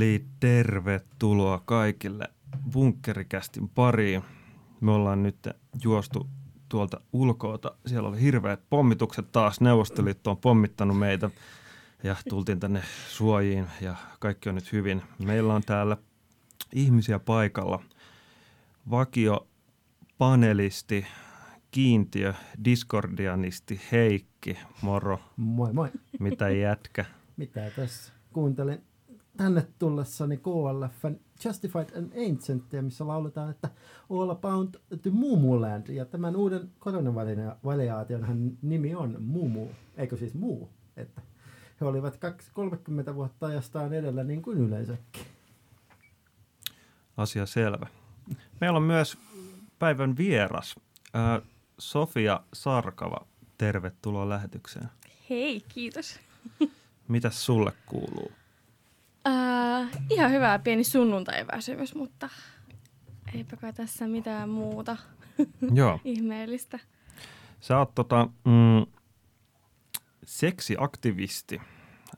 Eli tervetuloa kaikille bunkkerikästin pariin. Me ollaan nyt juostu tuolta ulkoota. Siellä oli hirveät pommitukset taas. Neuvostoliitto on pommittanut meitä ja tultiin tänne suojiin ja kaikki on nyt hyvin. Meillä on täällä ihmisiä paikalla. Vakio panelisti, kiintiö, discordianisti Heikki, moro. Moi moi. Mitä jätkä? Mitä tässä? Kuuntelin tänne tullessani KLFn Justified and Ancientia, missä lauletaan, että All About the Mumuland. Ja tämän uuden koronavariaation nimi on Mumu, eikö siis muu. Että he olivat 30 vuotta ajastaan edellä niin kuin yleensäkin. Asia selvä. Meillä on myös päivän vieras, äh, Sofia Sarkava. Tervetuloa lähetykseen. Hei, kiitos. Mitäs sulle kuuluu? Uh, ihan hyvää pieni sunnuntaiväsymys, mutta eipä kai tässä mitään muuta Joo. ihmeellistä. Sä oot tota, mm, seksiaktivisti,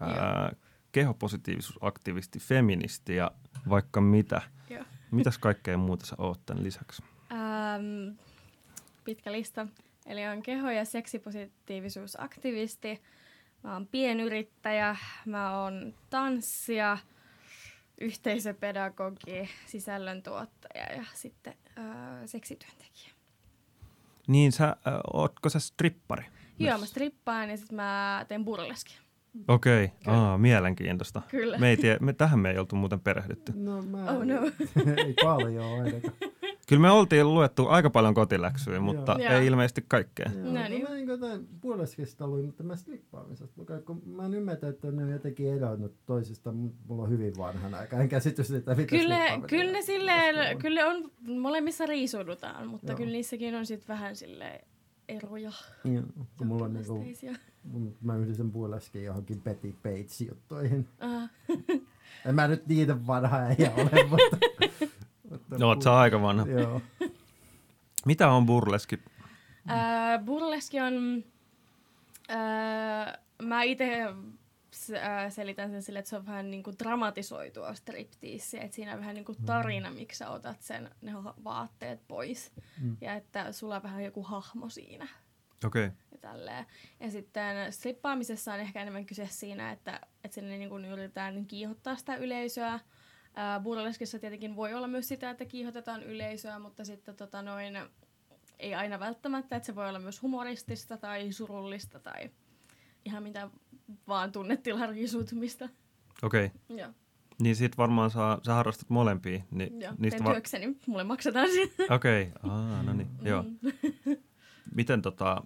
ää, kehopositiivisuusaktivisti, feministi ja vaikka mitä. Joo. Mitäs kaikkea muuta sä oot tämän lisäksi? Um, pitkä lista. Eli on keho- ja seksipositiivisuusaktivisti. Mä oon pienyrittäjä, mä oon tanssija, yhteisöpedagogi, sisällöntuottaja ja sitten äh, seksityöntekijä. Niin, sä, äh, ootko sä strippari? Joo, mä strippaan ja sitten mä teen burleskia. Okei, okay. Aa, mielenkiintoista. Kyllä. Me ei tie, me, tähän me ei oltu muuten perehdytty. No mä... Oh no. ei paljon ainakaan. Kyllä me oltiin luettu aika paljon kotiläksyjä, mutta Joo. ei ilmeisesti kaikkea. Joo, No niin. Mä en jotain puoleskista luin, mutta mä kun Mä en ymmärrä, että ne on jotenkin eronnut toisista. Mulla on hyvin vanhan aikaan käsitys siitä, mitä Kyllä, kyllä ne on. silleen, kyllä on, molemmissa riisuudutaan, mutta Joo. kyllä niissäkin on sitten vähän silleen eroja. Joo, kun mulla on niinku, mä yhdistän puoleskin johonkin Betty Page juttuihin. Ah, En mä nyt niitä vanha äijä ole, mutta... No, oot sä aika vanha. Joo. Mitä on burleski? Ää, burleski on... Ää, mä itse selitän sen sille, että se on vähän niinku dramatisoitua striptiissiä. Että siinä on vähän niinku tarina, miksi sä otat sen ne vaatteet pois. Mm. Ja että sulla on vähän joku hahmo siinä. Okei. Okay. Ja, tälleen. ja sitten strippaamisessa on ehkä enemmän kyse siinä, että, että sinne niin kuin yritetään kiihottaa sitä yleisöä. Ää, burleskissa tietenkin voi olla myös sitä, että kiihotetaan yleisöä, mutta sitten tota noin, ei aina välttämättä, että se voi olla myös humoristista tai surullista tai ihan mitä vaan tunnetilan riisuutumista. Okei. Okay. Joo, Niin sit varmaan saa, sä harrastat molempia. Niin joo. niistä teen va- työkseni, mulle maksetaan siitä. Okei, okay. Aa, no niin, joo. Mm. Miten tota,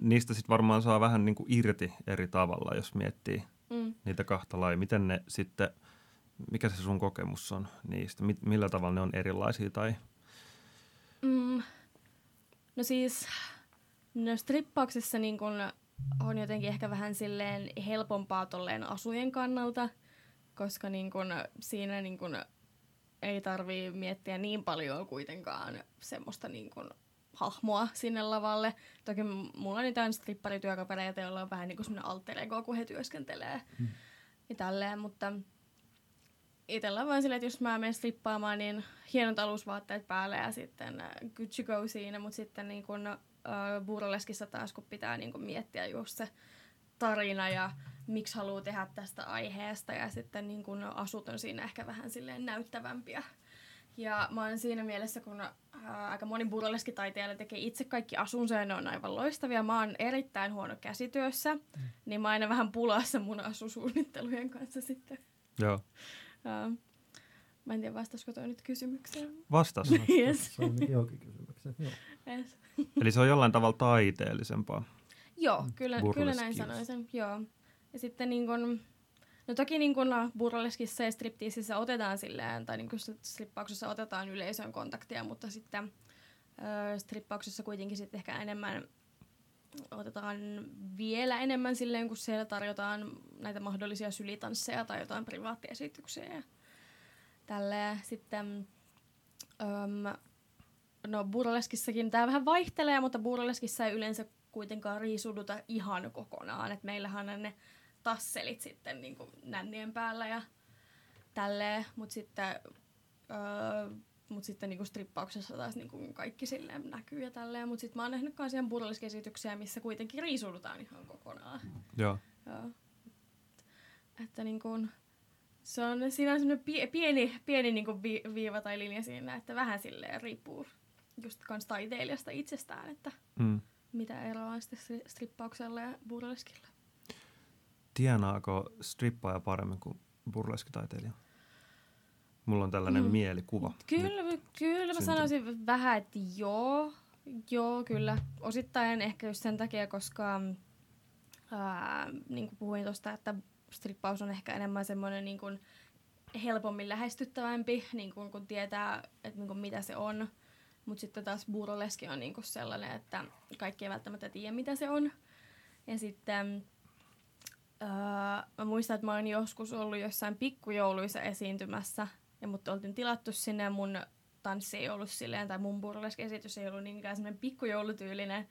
niistä sitten varmaan saa vähän niin kuin irti eri tavalla, jos miettii Mm. niitä kahta lajia. Miten ne sitten, mikä se sun kokemus on niistä? Mi- millä tavalla ne on erilaisia tai Mm. No siis, no strippauksessa niin kun on jotenkin ehkä vähän silleen helpompaa tolleen asujen kannalta, koska niin kun siinä niin kun ei tarvii miettiä niin paljon kuitenkaan semmoista niin kun hahmoa sinne lavalle. Toki mulla on niitä stripparityökavereita, joilla on vähän niin kuin semmoinen alter ego, kun he työskentelee Hmm. ja tälleen, mutta itsellä on vaan silleen, että jos mä menen strippaamaan, niin hienot alusvaatteet päälle ja sitten äh, good to go siinä, mutta sitten niin kun, äh, burleskissa taas, kun pitää niin kun miettiä just se tarina ja miksi haluaa tehdä tästä aiheesta ja sitten niin kun asut on siinä ehkä vähän silleen näyttävämpiä. Ja mä oon siinä mielessä, kun äh, aika moni burleskitaiteilija tekee itse kaikki asunsa ja ne on aivan loistavia. Mä oon erittäin huono käsityössä, mm. niin mä oon aina vähän pulassa mun asusuunnittelujen kanssa sitten. joo, Uh, mä en tiedä, vastasiko toi nyt kysymykseen. vastas. Yes. Se on nyt johonkin kysymykseen. Joo. yes. Eli se on jollain tavalla taiteellisempaa. Joo, kyllä, kyllä näin sanoisin. Joo. Ja sitten niin kun, no toki niin kun burleskissa ja striptiisissä otetaan silleen, tai niin strippauksessa otetaan yleisön kontaktia, mutta sitten ö, strippauksessa kuitenkin sitten ehkä enemmän otetaan vielä enemmän silleen, kun siellä tarjotaan näitä mahdollisia sylitansseja tai jotain privaattiesityksiä ja tälleen. Sitten öm, no burleskissakin tämä vähän vaihtelee, mutta burleskissa ei yleensä kuitenkaan riisuduta ihan kokonaan. Et meillähän on ne tasselit sitten niin kuin nännien päällä ja tälleen, mutta sitten, öö, mut sitten niinku strippauksessa taas niinku kaikki silleen näkyy ja tälleen, mutta sitten mä oon nähnyt myös ihan burleskesityksiä, missä kuitenkin riisuudutaan ihan kokonaan. Joo. Joo. Että niin kuin, se on, siinä on semmoinen pie, pieni, pieni niin kuin vi, viiva tai linja siinä, että vähän silleen riippuu just kans taiteilijasta itsestään, että Mm. mitä eroa on sitten stri- strippauksella ja burleskilla. Tienaako strippaaja paremmin kuin burleskitaiteilija? Mulla on tällainen Mm. mielikuva. Kyllä, kyllä mä sanoisin vähän, että joo. Joo, kyllä. Osittain ehkä just sen takia, koska ää, niin kuin puhuin tuosta, että strippaus on ehkä enemmän semmoinen niin kuin helpommin lähestyttävämpi, niin kuin, kun tietää, että niin kuin mitä se on. Mutta sitten taas burleski on niin kuin sellainen, että kaikki ei välttämättä tiedä, mitä se on. Ja sitten ää, mä muistan, että mä oon joskus ollut jossain pikkujouluissa esiintymässä, ja mut oltiin tilattu sinne, mun tanssi ei ollut silleen, tai mun burleski-esitys ei ollut niinkään semmoinen pikkujoulutyylinen,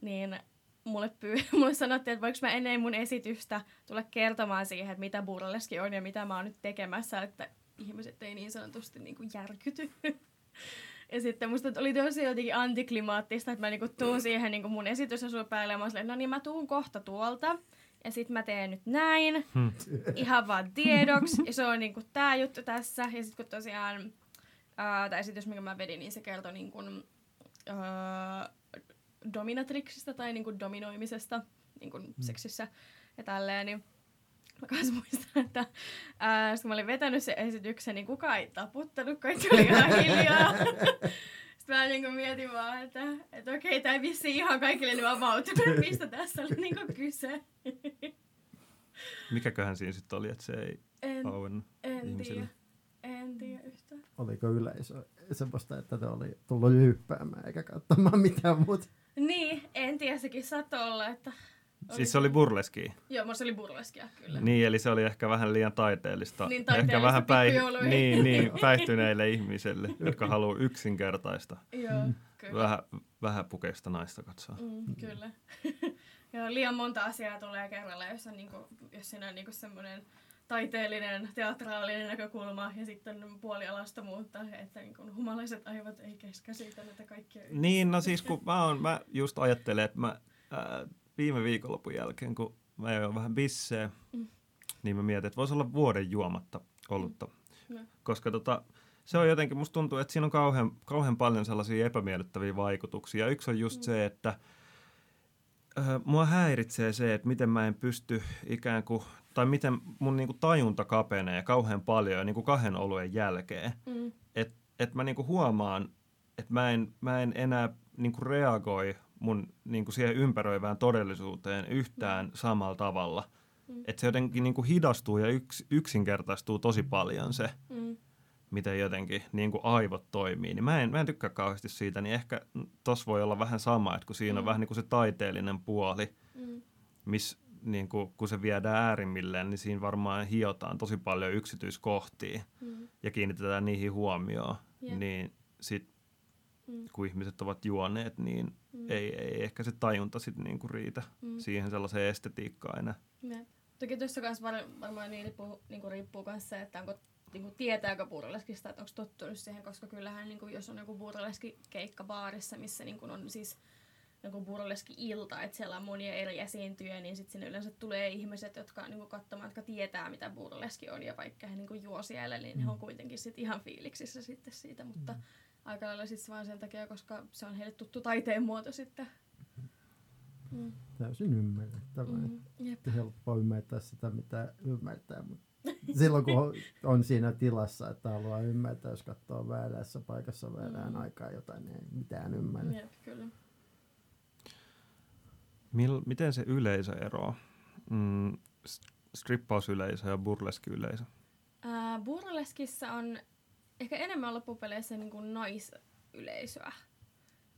niin mulle, pyy- mulle sanottiin, että voiko mä ennen mun esitystä tulla kertomaan siihen, että mitä burleski on ja mitä mä oon nyt tekemässä, että ihmiset ei niin sanotusti niin kuin järkyty. Ja sitten musta oli tosi jotenkin antiklimaattista, että mä niinku tuun siihen niinku mun esitysasuun päälle ja mä silleen, no niin mä tuun kohta tuolta. Ja sit mä teen nyt näin, Hmm. ihan vaan tiedoksi. Ja se on niinku tää juttu tässä. Ja sit kun tosiaan ää, tää esitys, minkä mä vedin, niin se kertoi niinku, ää, dominatrixista tai niinku dominoimisesta niinku seksissä ja tälleen. Niin mä kans muistan, että ää, kun mä olin vetänyt sen esityksen, niin kukaan ei taputtanut, kaikki oli ihan hiljaa. Sitten mä niinku mietin vaan, että, että okei, tää ei vissiin ihan kaikille nyt avautunut, mistä tässä oli niinku kyse. Mikäköhän siinä sitten oli, että se ei En, auennut en ihmisille? tiedä. En tiedä yhtään. Oliko yleisö semmoista, että ne oli tullut lyppäämään eikä katsomaan mitään muuta? Niin, en tiedä, sekin saattoi olla, että... Siis se oli burleski. Joo, musta oli burleskia, kyllä. Niin, eli se oli ehkä vähän liian taiteellista. Niin, ehkä taiteellista vähän pikkujouluihin. niin, niin, päihtyneille ihmisille, jotka haluaa yksinkertaista, Joo, kyllä. vähän, vähän pukeista naista katsoa. Mm, kyllä. Joo, liian monta asiaa tulee kerralla, jos, on niinku, jos siinä on niinku semmoinen taiteellinen, teatraalinen näkökulma ja sitten puoli alastomuutta, että niinku humalaiset aivot ei kestä siitä näitä kaikkia. Niin, no siis kun mä, on, mä just ajattelen, että mä ää, viime viikonlopun jälkeen, kun mä join vähän bisseä, Mm. niin mä mietin, että voisi olla vuoden juomatta olutta. No. Koska tota, se on jotenkin, musta tuntuu, että siinä on kauhean, kauhean paljon sellaisia epämiellyttäviä vaikutuksia. Yksi on just Mm. se, että ö, mua häiritsee se, että miten mä en pysty ikään kuin, tai miten mun niinku tajunta kapenee kauhean paljon niinku kahden oluen jälkeen Mm, että et mä niinku huomaan, että mä en, mä en enää niinku reagoi mun niinku siihen ympäröivään todellisuuteen yhtään samalla tavalla. Mm. Että se jotenkin niinku hidastuu ja yks, yksinkertaistuu tosi paljon se, mm, miten jotenkin niinku aivot toimii. Niin mä en, mä en tykkää kauheasti siitä, niin ehkä tos voi olla vähän sama, että kun siinä on Mm. vähän niinku se taiteellinen puoli, mm, missä niinku, kun se viedään äärimmilleen, niin siinä varmaan hiotaan tosi paljon yksityiskohtia mm, ja kiinnitetään niihin huomioon, Jep. niin sit mm, kun ihmiset ovat juoneet, niin mm, ei, ei ehkä se tajunta sit niinku riitä mm. siihen sellaiseen estetiikkaan enää. Jep. Toki tuossa kanssa var, varmaan niin riippuu, niinku riippuu myös se, että onko niinku, tietääkö burleskista, että onko tottunut siihen, koska kyllähän niinku, jos on joku burleski keikka baarissa, missä niinku, on siis joku burleski ilta, että siellä on monia eri esiintyjä, niin sitten sinne yleensä tulee ihmiset, jotka niinku, katsomaan, jotka tietää, mitä burleski on, ja vaikka he niinku, juo siellä, niin he on kuitenkin sit ihan fiiliksissä sitten siitä, mutta aika lailla sitten vaan sen takia, koska se on heille tuttu taiteen muoto sitten. Mm. Täysin ymmärrettävää. Mm. Mm. Jep. Helppo ymmärtää sitä, mitä ymmärtää, mutta silloin kun on- siinä tilassa, että haluaa ymmärtää, jos katsoo väärässä paikassa väärään Mm. aikaa jotain, niin ei mitään ymmärrä. Jep, kyllä. Mil, miten se yleisö eroaa? Mm, strippausyleisö ja burleski-yleisö. Ää, burleskissa on ehkä enemmän loppupeleissä niin kuin naisyleisöä.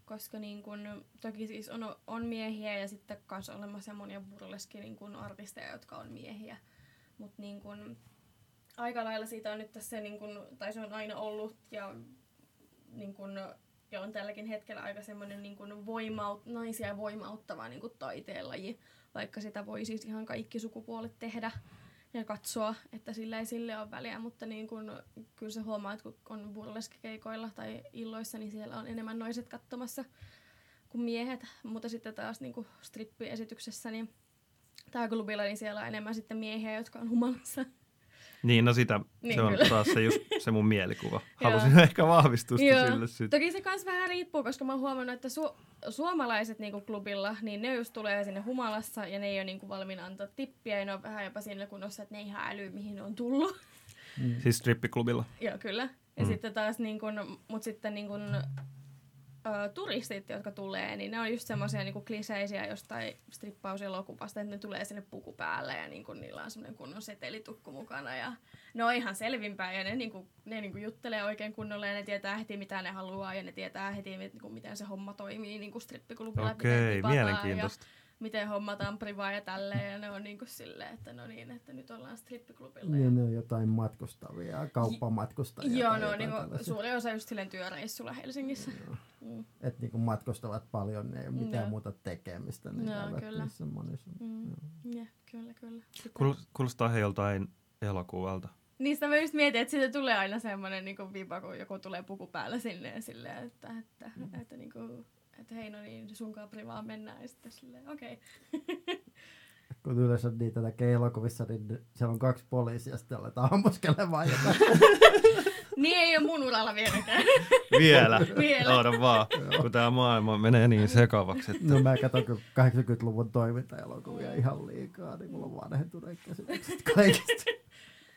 Koska niin kuin, toki siis on, on miehiä ja sitten kanssa olemassa monia burleski niin kuin artisteja, jotka on miehiä. Mutta niin kuin, aika lailla siitä on nyt tässä, niin kuin, tai se on aina ollut ja, niin kuin, ja on tälläkin hetkellä aika semmoinen niin kuin voimaut, naisia voimauttava niin kuin taiteenlaji, vaikka sitä voi siis ihan kaikki sukupuolet tehdä ja katsoa, että sillä ei sille ole väliä, mutta niin kun, kyllä se huomaa, että kun on burleskikeikoilla tai illoissa, niin siellä on enemmän naiset katsomassa kuin miehet, mutta sitten taas niin strippiesityksessä, niin tämä klubilla, niin siellä on enemmän sitten miehiä, jotka on humalassa. Niin, no sitä, niin, se on kyllä. taas se, just, se mun mielikuva. Halusin ehkä vahvistusta Joo. sille sitten. Toki se kans vähän riippuu, koska mä oon huomannut, että su- suomalaiset niinku klubilla, niin ne just tulee sinne humalassa ja ne ei ole niinku valmiina antaa tippiä ja ne on vähän jopa siinä kunnossa, että ne ei ihan äly, mihin ne on tullut. Mm. Siis strippiklubilla? Joo, kyllä. Ja mm. sitten taas, niin kun, mut sitten niin kun, ö, turistit, jotka tulee, niin ne on just semmoisia niin kliseisiä jostain strippauselokuvasta, että ne tulee sinne puku päälle ja niin kuin, niillä on semmoinen kunnon setelitukku mukana ja ne on ihan selvinpäin ja ne, niin kuin, ne niin kuin juttelee oikein kunnolla ja ne tietää heti mitä ne haluaa ja ne tietää heti niin kuin, miten se homma toimii niin kuin strippiklubilla. Okei, okay, mielenkiintoista. Ja, miten hommataan privaa ja tälleen, ja ne on niinku silleen, että no niin, että nyt ollaan strippiklubilla. Niin, ja... ne on jotain matkustavia, kauppamatkustajia. Joo, no niinku, suuri osa just silleen työreissulla Helsingissä. Joo. Mm. Että niinku matkustavat paljon, ne ei ole mitään no. muuta tekemistä. Niin no, kyllä. Niissä monissa. Mm. Ja, kyllä, kyllä. Kuulostaa he joltain elokuvalta. Niistä mä just mietin, että siitä tulee aina semmoinen niin viipa, kun joku tulee puku päällä sinne silleen, että, että, mm. että, että niin kuin, että hei no niin, sun kapri vaan mennään ja sitten silleen, okei. Okay. Kun yleensä niitä näkee elokuvissa, niin siellä on kaksi poliisia, sitten aletaan ammuskelemaan jotain. niin ei ole mun uralla vieläkään. Vielä? Vielä. Oota vaan, kun tämä maailma menee niin sekavaksi. Että... No mä katson 80-luvun toimintaelokuvia ihan liikaa, niin mulla on vanhentuneet käsitykset kaikista.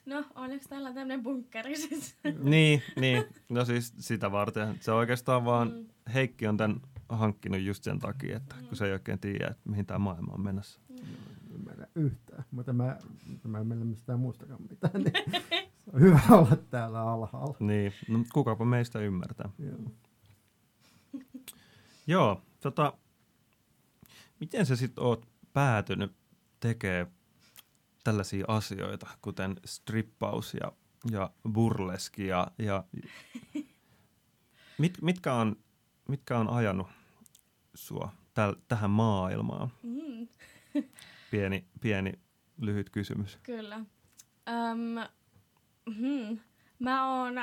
No, onneksi täällä on tämmöinen bunkkeri siis. niin, niin, no siis sitä varten. Se oikeastaan vaan, mm. Heikki on tämän hankkinut just sen takia, että kun se ei oikein tiedä, että mihin tämä maailma on menossa. Mm. Ymmärrän yhtään, mutta mä, mä en mene mistään muustakaan mitään, niin se on hyvä olla täällä alhaalla. Niin, no, kukapa meistä ymmärtää. Joo, Joo tota, miten sä sitten oot päätynyt tekemään tällaisia asioita, kuten strippaus ja, ja burleski ja, ja mit, mitkä, on, mitkä on ajanut sua täl, tähän maailmaan? Mm. pieni, pieni lyhyt kysymys. Kyllä. Um, hmm. Mä oon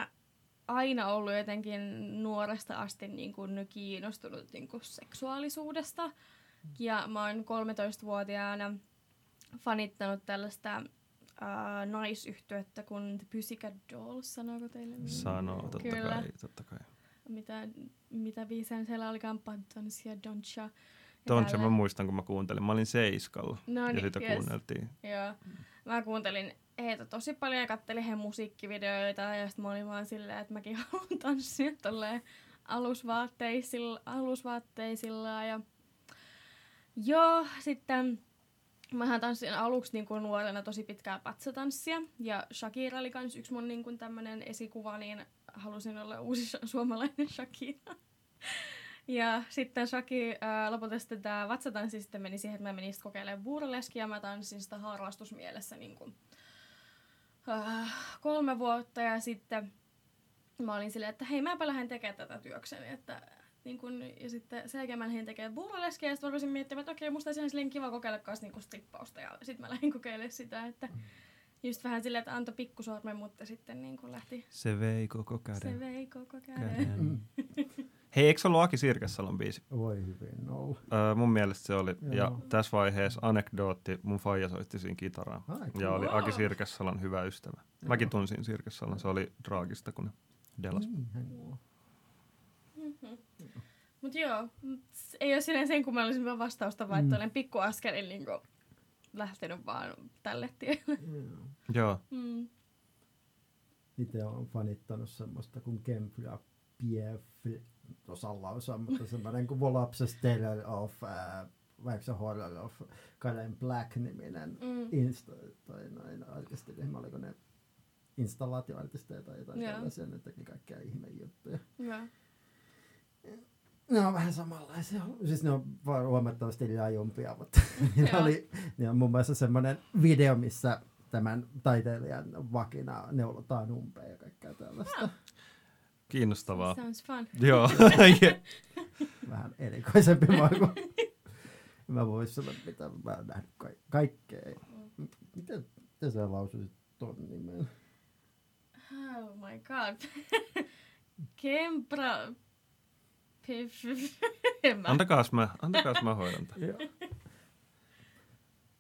aina ollut jotenkin nuoresta asti niin kuin kiinnostunut niin kuin seksuaalisuudesta. Ja mä oon 13-vuotiaana fanittanut tällaista uh, naisyhtyettä kuin The Pussycat Dolls, sanooko teille? Sanoo, totta Kyllä. kai, totta kai. Mitä, mitä biisejä siellä olikaan, Pantons ja Doncha. Doncha mä muistan, kun mä kuuntelin. Mä olin Seiskalla no niin, ja sitä yes. kuunneltiin. Joo. Mä kuuntelin heitä tosi paljon ja kattelin heidän musiikkivideoita ja sitten mä olin vaan silleen, että mäkin haluan tanssia tolleen alusvaatteisilla, alusvaatteisilla ja joo, sitten Mähän tanssin aluksi niin kuin nuorena tosi pitkää patsatanssia ja Shakira oli myös yksi mun niin kuin tämmönen esikuva, niin halusin olla uusi suomalainen Shakira. Ja sitten Shaki, ää, lopulta sitten tämä vatsatanssi sitten meni siihen, että mä menin kokeilemaan burleskia. Mä tanssin sitä harrastusmielessä niin kuin, ää, kolme vuotta ja sitten mä olin silleen, että hei mäpä lähden tekemään tätä työkseni, että niin kun, ja sitten sen jälkeen mä lähdin tekemään burleskia ja sitten mä rupesin miettimään, että okei, musta olisi ihan kiva kokeilla kanssa niin strippausta ja sitten mä lähdin kokeilemaan sitä, että mm. Just vähän silleen, että antoi pikkusormen, mutta sitten niin kuin lähti. Se vei koko käden. Se vei koko käden. käden. Mm. Hei, eikö se ollut Aki Sirkessalon biisi? Voi hyvin olla. Öö, mun mielestä se oli. Joo. Ja tässä vaiheessa anekdootti, mun faija soitti siinä kitaraa. Ai, ja oli Aki Sirkessalon hyvä ystävä. Joo. Mäkin tunsin Sirkessalon, se oli traagista, kun delas. Mm, mm-hmm. Mutta joo, ei ole sinne sen kummallisen vastausta, vaan mm. olen pikkuaskelin niin lähtenyt vaan tälle tielle. Mm. Joo. Mm. Itse olen fanittanut semmoista kuin Kempla Pief, osalla osaa, mutta semmoinen kuin Volapses Tale of, äh, vaikka se Horror of Karen Black-niminen mm. insta, tai noin artistiryhmä, oliko ne installaatioartisteja tai jotain yeah. tällaisia, ne teki kaikkia ihmejuttuja. Yeah. Ne on vähän samanlaisia. Siis ne on huomattavasti rajumpia, mutta ne, oli, ne on muun muassa semmoinen video, missä tämän taiteilijan vakina neulotaan umpeen ja kaikkea tällaista. Kiinnostavaa. Sounds fun. Joo. vähän erikoisempi kuin Mä voisin sanoa, mitä mä oon nähnyt ka- kaikkea. Miten Miten sä lausuisit ton nimen? Oh my god. Kempra... Antakaas mä, antakaas mä hoidan tämän.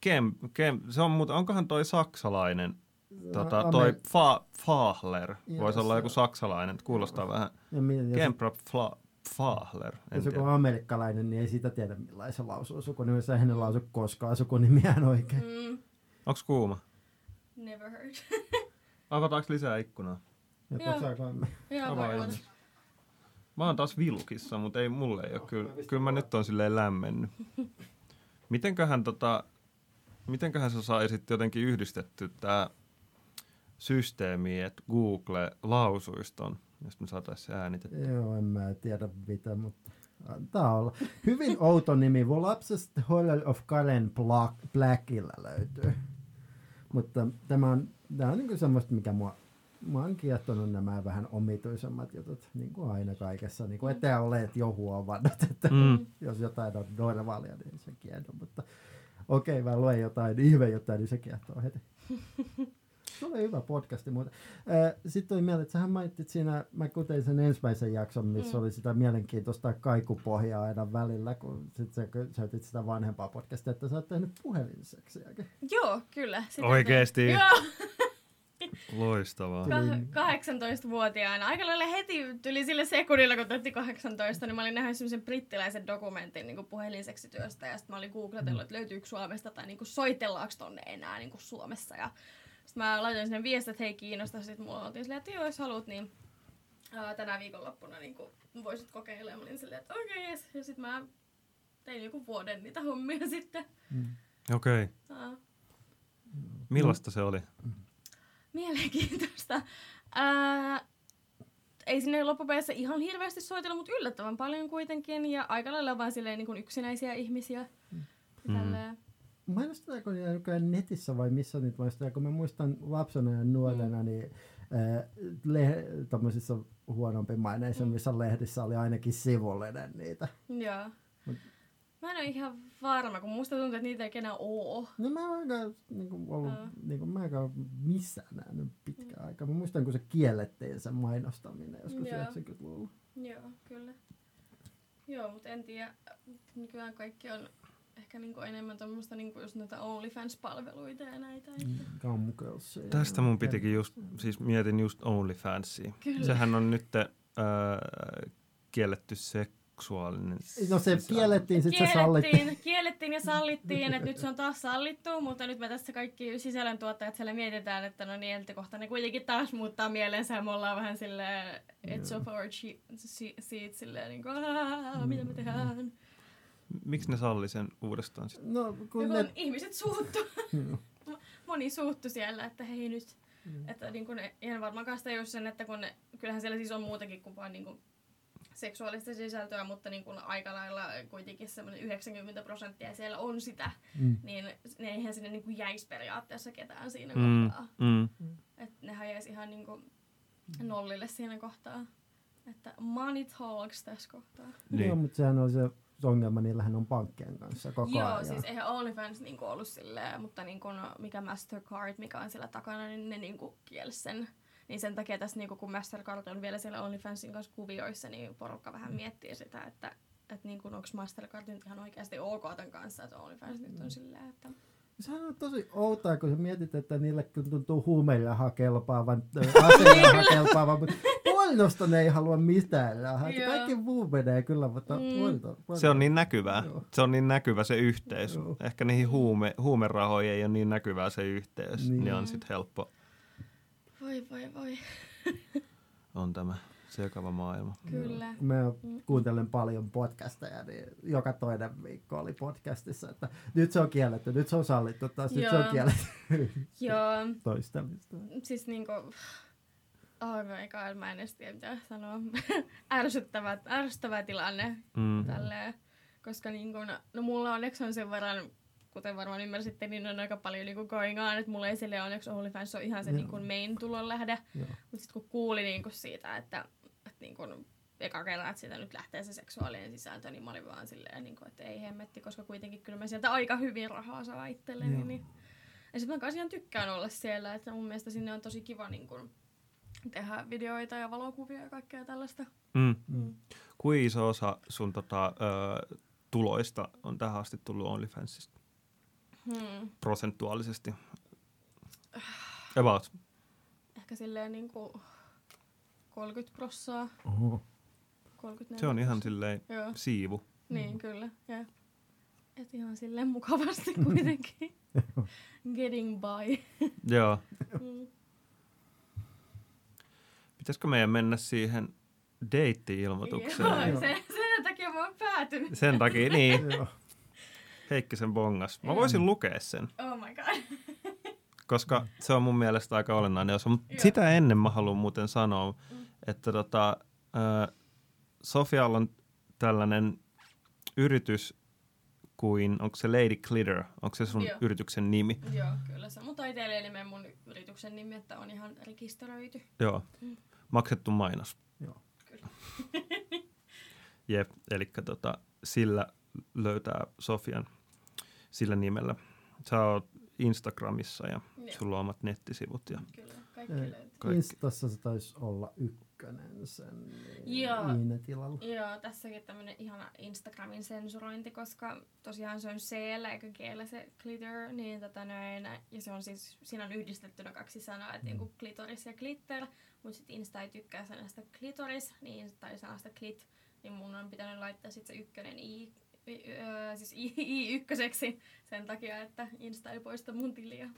Kem, kem, se on, mutta onkohan toi saksalainen, tota, toi fa, Fahler, voisi olla joku saksalainen, kuulostaa vähän, Kempra Fla, Fahler, en jos joku on amerikkalainen, niin ei sitä tiedä millainen se lausuu sukunimessä. Eihän ne lausu koskaan sukunimiään oikein. Mm, Onks kuuma? never heard. Avataanko lisää ikkunaa? Ja Joo. Avaa. Mä oon taas vilkissa, mutta ei mulle ei ole kyllä. Kyllä mä nyt on silleen lämmennyt. Mitenköhän tota, mitenköhän sä saisit jotenkin yhdistetty tää systeemi, että Google lausuisi ton, jos me saatais se äänitetty. Joo, en mä tiedä mitä, mutta antaa olla. Hyvin outo nimi. Volapsest Holler of Karen Black, Blackilla löytyy. Mutta tämä on, tämä on niin semmoista, mikä mua, mua on kiehtonut nämä vähän omituisemmat jutut, niin kuin aina kaikessa. Niin kuin ettei ole jo huomannut, että Mm. jos jotain on normaalia, niin se kiehtoo. Mutta okei, mä luen jotain ihme jotain, niin se kiehtoo heti. Se oli hyvä podcasti muuten. Sitten tuli mieleen, että sähän mainitsit siinä, mä kuuntelin sen ensimmäisen jakson, missä Mm. oli sitä mielenkiintoista kaikupohjaa aina välillä, kun sit sä soitit sitä vanhempaa podcastia, että sä oot tehnyt puhelinseksiäkin. Joo, kyllä. Sitä Oikeesti? Joo, Loistavaa. Ka- 18-vuotiaana. Aika lailla heti tuli sille sekunnilla, kun täytti 18, niin mä olin nähnyt semmoisen brittiläisen dokumentin niin puhelinseksityöstä ja sitten mä olin googletellut, että löytyykö Suomesta tai niin kuin soitellaanko tonne enää niin kuin Suomessa. Ja sitten mä laitoin sinne viestit, että hei kiinnostaa. Sitten mulla oltiin silleen, että joo, jos haluat, niin ää, tänä viikonloppuna niin kuin voisit kokeilla. Ja mä olin silleen, että okei, okay, yes. Ja sitten mä tein joku vuoden niitä hommia sitten. Okei. Okay. Aa. Millaista se oli? Mielenkiintoista. Ää, ei sinne loppupeleissä ihan hirveästi soitella, mutta yllättävän paljon kuitenkin. Ja aika lailla vaan silleen niin kuin yksinäisiä ihmisiä. Mm. Tälleen. Mainostetaanko niitä nykyään netissä vai missä niitä mainostetaan? Kun mä muistan lapsena ja nuorena, niin äh, le- huonompi maineissa, Mm. missä lehdissä oli ainakin sivullinen niitä. Joo. Mä en ole ihan varma, kun musta tuntuu, että niitä ei enää oo. No mä oon aika, niin kuin, ollut, Aa. niin kuin, mä en ole missään nähnyt pitkään aikaa. Mä muistan, kun se kiellettiin se mainostaminen joskus Joo. 90-luvulla. Joo, kyllä. Joo, mutta en tiedä. Nykyään kaikki on ehkä niinku enemmän tuommoista niinku just näitä OnlyFans-palveluita ja näitä. Mm. Tästä mun pitikin just, siis mietin just OnlyFansia. Kyllä. Sehän on nyt äh, kielletty seksuaalinen No se sisältö. kiellettiin, sit se sallittiin. Kiellettiin, ja sallittiin, että nyt se on taas sallittu, mutta nyt me tässä kaikki sisällöntuottajat siellä mietitään, että no niin, että kohta ne kuitenkin taas muuttaa mielensä ja me ollaan vähän silleen edge of our seat silleen niin kuin, mitä me tehdään. Miksi ne salli sen uudestaan sitten? No kun Kun ne... ihmiset suuttu. Moni suuttu siellä, että hei nyt. Että niin kuin, en varmaankaan sitä just sen, että kun ne, kyllähän siellä siis on muutakin kuin vain niin kuin, seksuaalista sisältöä, mutta niin kuin aika lailla kuitenkin semmoinen 90 prosenttia siellä on sitä, Mm. niin ne eihän sinne niin kuin jäisi periaatteessa ketään siinä Mm, kohtaa. mm. Että nehän jäisi ihan niin kuin nollille siinä kohtaa. Että money talks tässä kohtaa. Niin. Joo, mutta sehän on se ongelma, niillähän on pankkien kanssa koko Joo, ajan. siis eihän OnlyFans niinku ollut silleen, mutta niinku, no, mikä Mastercard, mikä on siellä takana, niin ne niinku kielsi sen. Niin sen takia tässä, niinku, kun Mastercard on vielä siellä OnlyFansin kanssa kuvioissa, niin porukka vähän miettii sitä, että että niinku, onko Mastercard nyt ihan oikeasti ok tämän kanssa, että OnlyFans nyt on silleen, että... Sehän on tosi outoa, kun sä mietit, että niille kun tuntuu huumeilla kelpaavan, ö, aseilla kelpaavan, mutta pornosta ne ei halua mitään rahaa. Joo. Kaikki muu menee kyllä, mutta Mm. porno, porno. Se on niin näkyvää. Joo. Se on niin näkyvä se yhteys. Joo. Ehkä niihin huume, huumerahoihin ei ole niin näkyvää se yhteys. Niin. Niin, on sitten helppo. Voi, voi, voi. On tämä sekava maailma. Kyllä. Mä kuuntelen paljon podcasteja, niin joka toinen viikko oli podcastissa, että nyt se on kielletty, nyt se on sallittu, taas nyt se on Joo. kielletty Joo, toistamista. siis niinku... Oh my god, mä en edes tiedä mitä sanoa. ärsyttävä, ärsyttävä tilanne. Mm. Tälleen, koska niin kun, no mulla onneksi on sen verran, kuten varmaan ymmärsitte, niin on aika paljon niin going on, että mulla ei sille onneksi OnlyFans on ihan se Joo. niin kun main tulonlähde. Joo. Mutta sitten kun kuuli niin kun siitä, että, että niin kun, eka kerran, että siitä nyt lähtee se seksuaalinen sisältö, niin mä olin vaan silleen, niin kun, että ei hemmetti, koska kuitenkin kyllä mä sieltä aika hyvin rahaa saa itselleni. Joo. Niin, Ja sitten mä kanssa ihan tykkään olla siellä, että mun mielestä sinne on tosi kiva niin kun, tehdä videoita ja valokuvia ja kaikkea tällaista. Mm. Mm. Kuin iso osa sun tota, ö, tuloista on tähän asti tullut OnlyFansista Hmm. prosentuaalisesti? About. Ehkä silleen niin kuin 30 prossaa, Oho. 34 Se on ihan silleen Joo, siivu. niin kyllä. Ja. Et ihan silleen mukavasti kuitenkin. Getting by. Joo. Mm. Pitäisikö meidän mennä siihen deitti-ilmoitukseen? Joo. sen, sen takia mä oon päätynyt. Sen takia, niin. Heikkisen bongas. Mä voisin lukea sen, Oh my god. koska se on mun mielestä aika olennainen osa. Mutta sitä ennen mä haluan muuten sanoa, Mm. että tota, ö, Sofialla on tällainen yritys kuin, onko se Lady Glitter, onko se sun Joo. yrityksen nimi? Joo, kyllä se on mun taiteilijanimen mun yrityksen nimi, että on ihan rekisteröity. Joo, Mm. maksettu mainos. Joo. Kyllä. Jep, eli tota, sillä löytää Sofian sillä nimellä. Sä oot Instagramissa ja Joo. sulla on omat nettisivut. Ja, Kyllä, kaikki Ei. löytyy. Kaikki. Instassa se taisi olla ykkönen sen Joo. Iine-tilalla. Joo, tässäkin tämmönen ihana Instagramin sensurointi, koska tosiaan se on c eikä g se glitter, niin tota näin, ja se on siis, siinä on yhdistettynä kaksi sanaa, että niinku klitoris ja glitter, mutta sitten Insta ei tykkää sanasta klitoris, niin, tai sanasta klit, niin mun on pitänyt laittaa sitten se ykkönen i, öö, siis i, i ykköseksi sen takia, että Insta ei poista mun tiliä.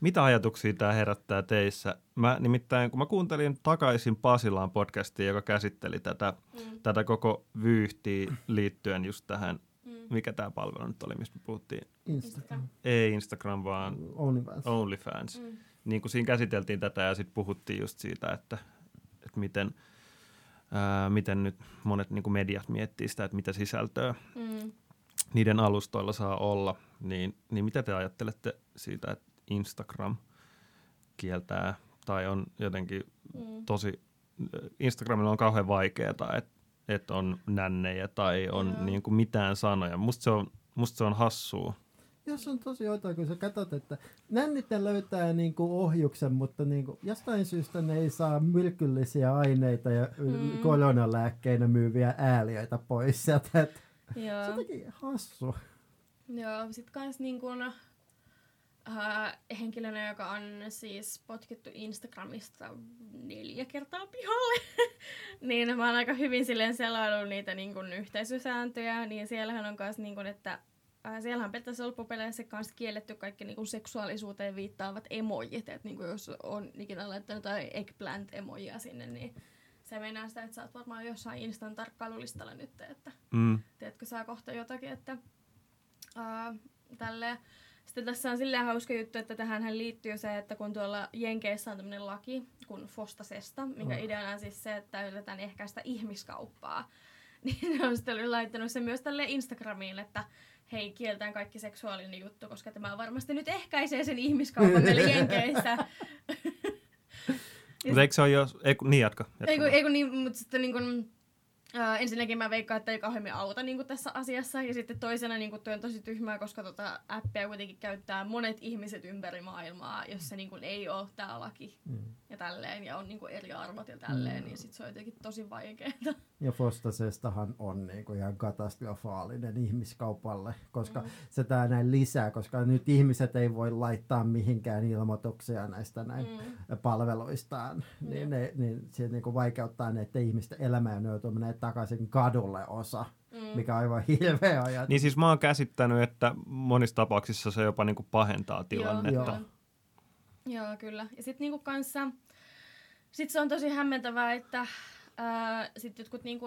Mitä ajatuksia tämä herättää teissä? Mä nimittäin, kun mä kuuntelin takaisin Pasilaan podcastia, joka käsitteli tätä, Mm, tätä koko vyyhtiä liittyen just tähän, mm. mikä tämä palvelu nyt oli, mistä me puhuttiin. Instagram. Ei Instagram, vaan OnlyFans. OnlyFans. Mm. Niin kuin siinä käsiteltiin tätä ja sitten puhuttiin just siitä, että, että miten, ää, miten nyt monet niin kuin mediat miettii sitä, että mitä sisältöä Mm. niiden alustoilla saa olla, niin, niin mitä te ajattelette siitä, että Instagram kieltää tai on jotenkin Mm. tosi, Instagramilla on kauhean vaikeaa, että, että on nännejä tai on Joo. niin kuin mitään sanoja. Musta se on, musta se on hassua. Jos on tosi outoa, kun sä katsot, että nännitten löytää niinku ohjuksen, mutta niinku jostain syystä ne ei saa myrkyllisiä aineita ja Mm. koronalääkkeinä myyviä ääliöitä pois sieltä. että Se Joo. on jotenkin hassu. Joo, sit kans niin kun, äh, henkilönä, joka on siis potkittu Instagramista neljä kertaa pihalle, niin mä oon aika hyvin silleen selailu niitä niin kun, yhteisösääntöjä, niin siellähän on kans niin kun, että äh, siellähän periaatteessa loppupeleissä kanssa kielletty kaikki niin kun, seksuaalisuuteen viittaavat emojit, että niin kun, jos on ikinä laittanut jotain eggplant-emojia sinne, niin se meinaa sitä, että sä oot varmaan jossain Instan tarkkailulistalla nyt, että Mm. teetkö sä kohta jotakin, että ää, tälleen. Sitten tässä on silleen hauska juttu, että tähän liittyy se, että kun tuolla Jenkeissä on tämmöinen laki kuin Fostasesta, minkä Oh. ideana on siis se, että yritetään ehkäistä ihmiskauppaa. Niin ne on sitten laittanut se myös tälle Instagramiin, että hei, kieltään kaikki seksuaalinen juttu, koska tämä varmasti nyt ehkäisee sen ihmiskaupan meillä Jenkeissä. Mutta eikö se ole jo, ei, niin jatka. jatka. Ei kun, ei kun niin, mutta sitten niin kun, ää, ensinnäkin mä veikkaan, että ei kauheammin auta niin tässä asiassa. Ja sitten toisena niin tuo on tosi tyhmää, koska tota appia kuitenkin käyttää monet ihmiset ympäri maailmaa, jos se niin kun, ei ole tämä laki Mm. ja tälleen. Ja on niin kun, eri arvot ja tälleen, Mm. niin sitten se on jotenkin tosi vaikeaa. Ja Fostasestahan on niinku ihan katastrofaalinen ihmiskaupalle, koska Mm. se tää näin lisää, koska nyt ihmiset ei voi laittaa mihinkään ilmoituksia näistä näin Mm. palveluistaan, niin, ne, niin se niinku vaikeuttaa näiden ihmisten elämää ja ne joutuu takaisin kadulle osa, Mm. mikä on aivan hirveä ajatus. Niin siis mä oon käsittänyt, että monissa tapauksissa se jopa niinku pahentaa tilannetta. Joo. Joo. Joo, kyllä. Ja sitten niinku kanssa, sit se on tosi hämmentävää, että ää, sit jotkut niinku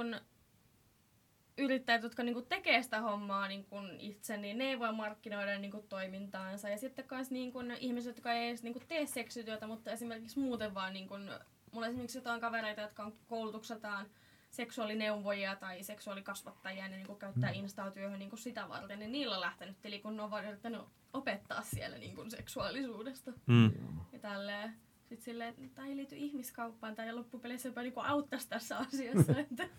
yrittäjät, jotka niinku tekee sitä hommaa niinku itse, niin ne ei voi markkinoida niinku toimintaansa. Ja sitten myös niinku ihmiset, jotka ei edes niinku tee seksityötä, mutta esimerkiksi muuten vaan, niinku, mulla esimerkiksi jotain kavereita, jotka on koulutukseltaan seksuaalineuvojia tai seksuaalikasvattajia, ne niinku käyttää Instaa työhön niinku sitä varten, niin niillä on lähtenyt tili, kun ne on vaan yrittänyt opettaa siellä niinku seksuaalisuudesta Mm. ja tälleen. Sitten silleen, että tämä ei liity ihmiskauppaan tai loppupeleissä jopa niinku auttaisi tässä asiassa. Että,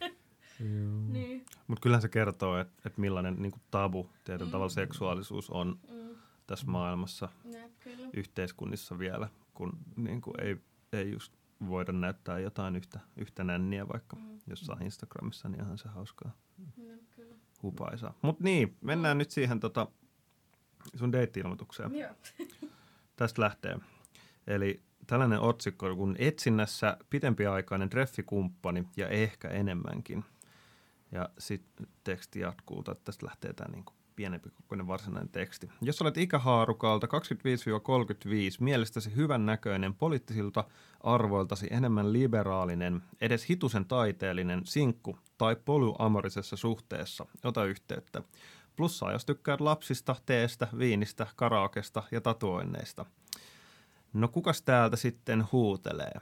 niin. Mutta kyllähän se kertoo, että et millainen niinku tabu tietyllä Mm. tavalla seksuaalisuus on Mm. tässä maailmassa, Ja, kyllä. yhteiskunnissa vielä, kun niin kuin ei, ei just voida näyttää jotain yhtä, yhtä nänniä vaikka Mm. jossain Instagramissa, niin onhan se hauskaa Ja, kyllä. hupaisaa. Mutta niin, mennään nyt siihen tota, sun deitti-ilmoitukseen. Joo. Tästä lähtee. Eli tällainen otsikko kun etsinnässä pitempiaikainen treffikumppani ja ehkä enemmänkin. Ja sitten teksti jatkuu, tai tästä lähtee tämä niin pienempi kokoinen varsinainen teksti. Jos olet ikähaarukalta 25-35, mielestäsi hyvän näköinen, poliittisilta arvoiltasi enemmän liberaalinen, edes hitusen taiteellinen, sinkku tai polyamorisessa suhteessa, ota yhteyttä. Plussaa, jos tykkäät lapsista, teestä, viinistä, karaokesta ja tatuoinneista. No kukas täältä sitten huutelee?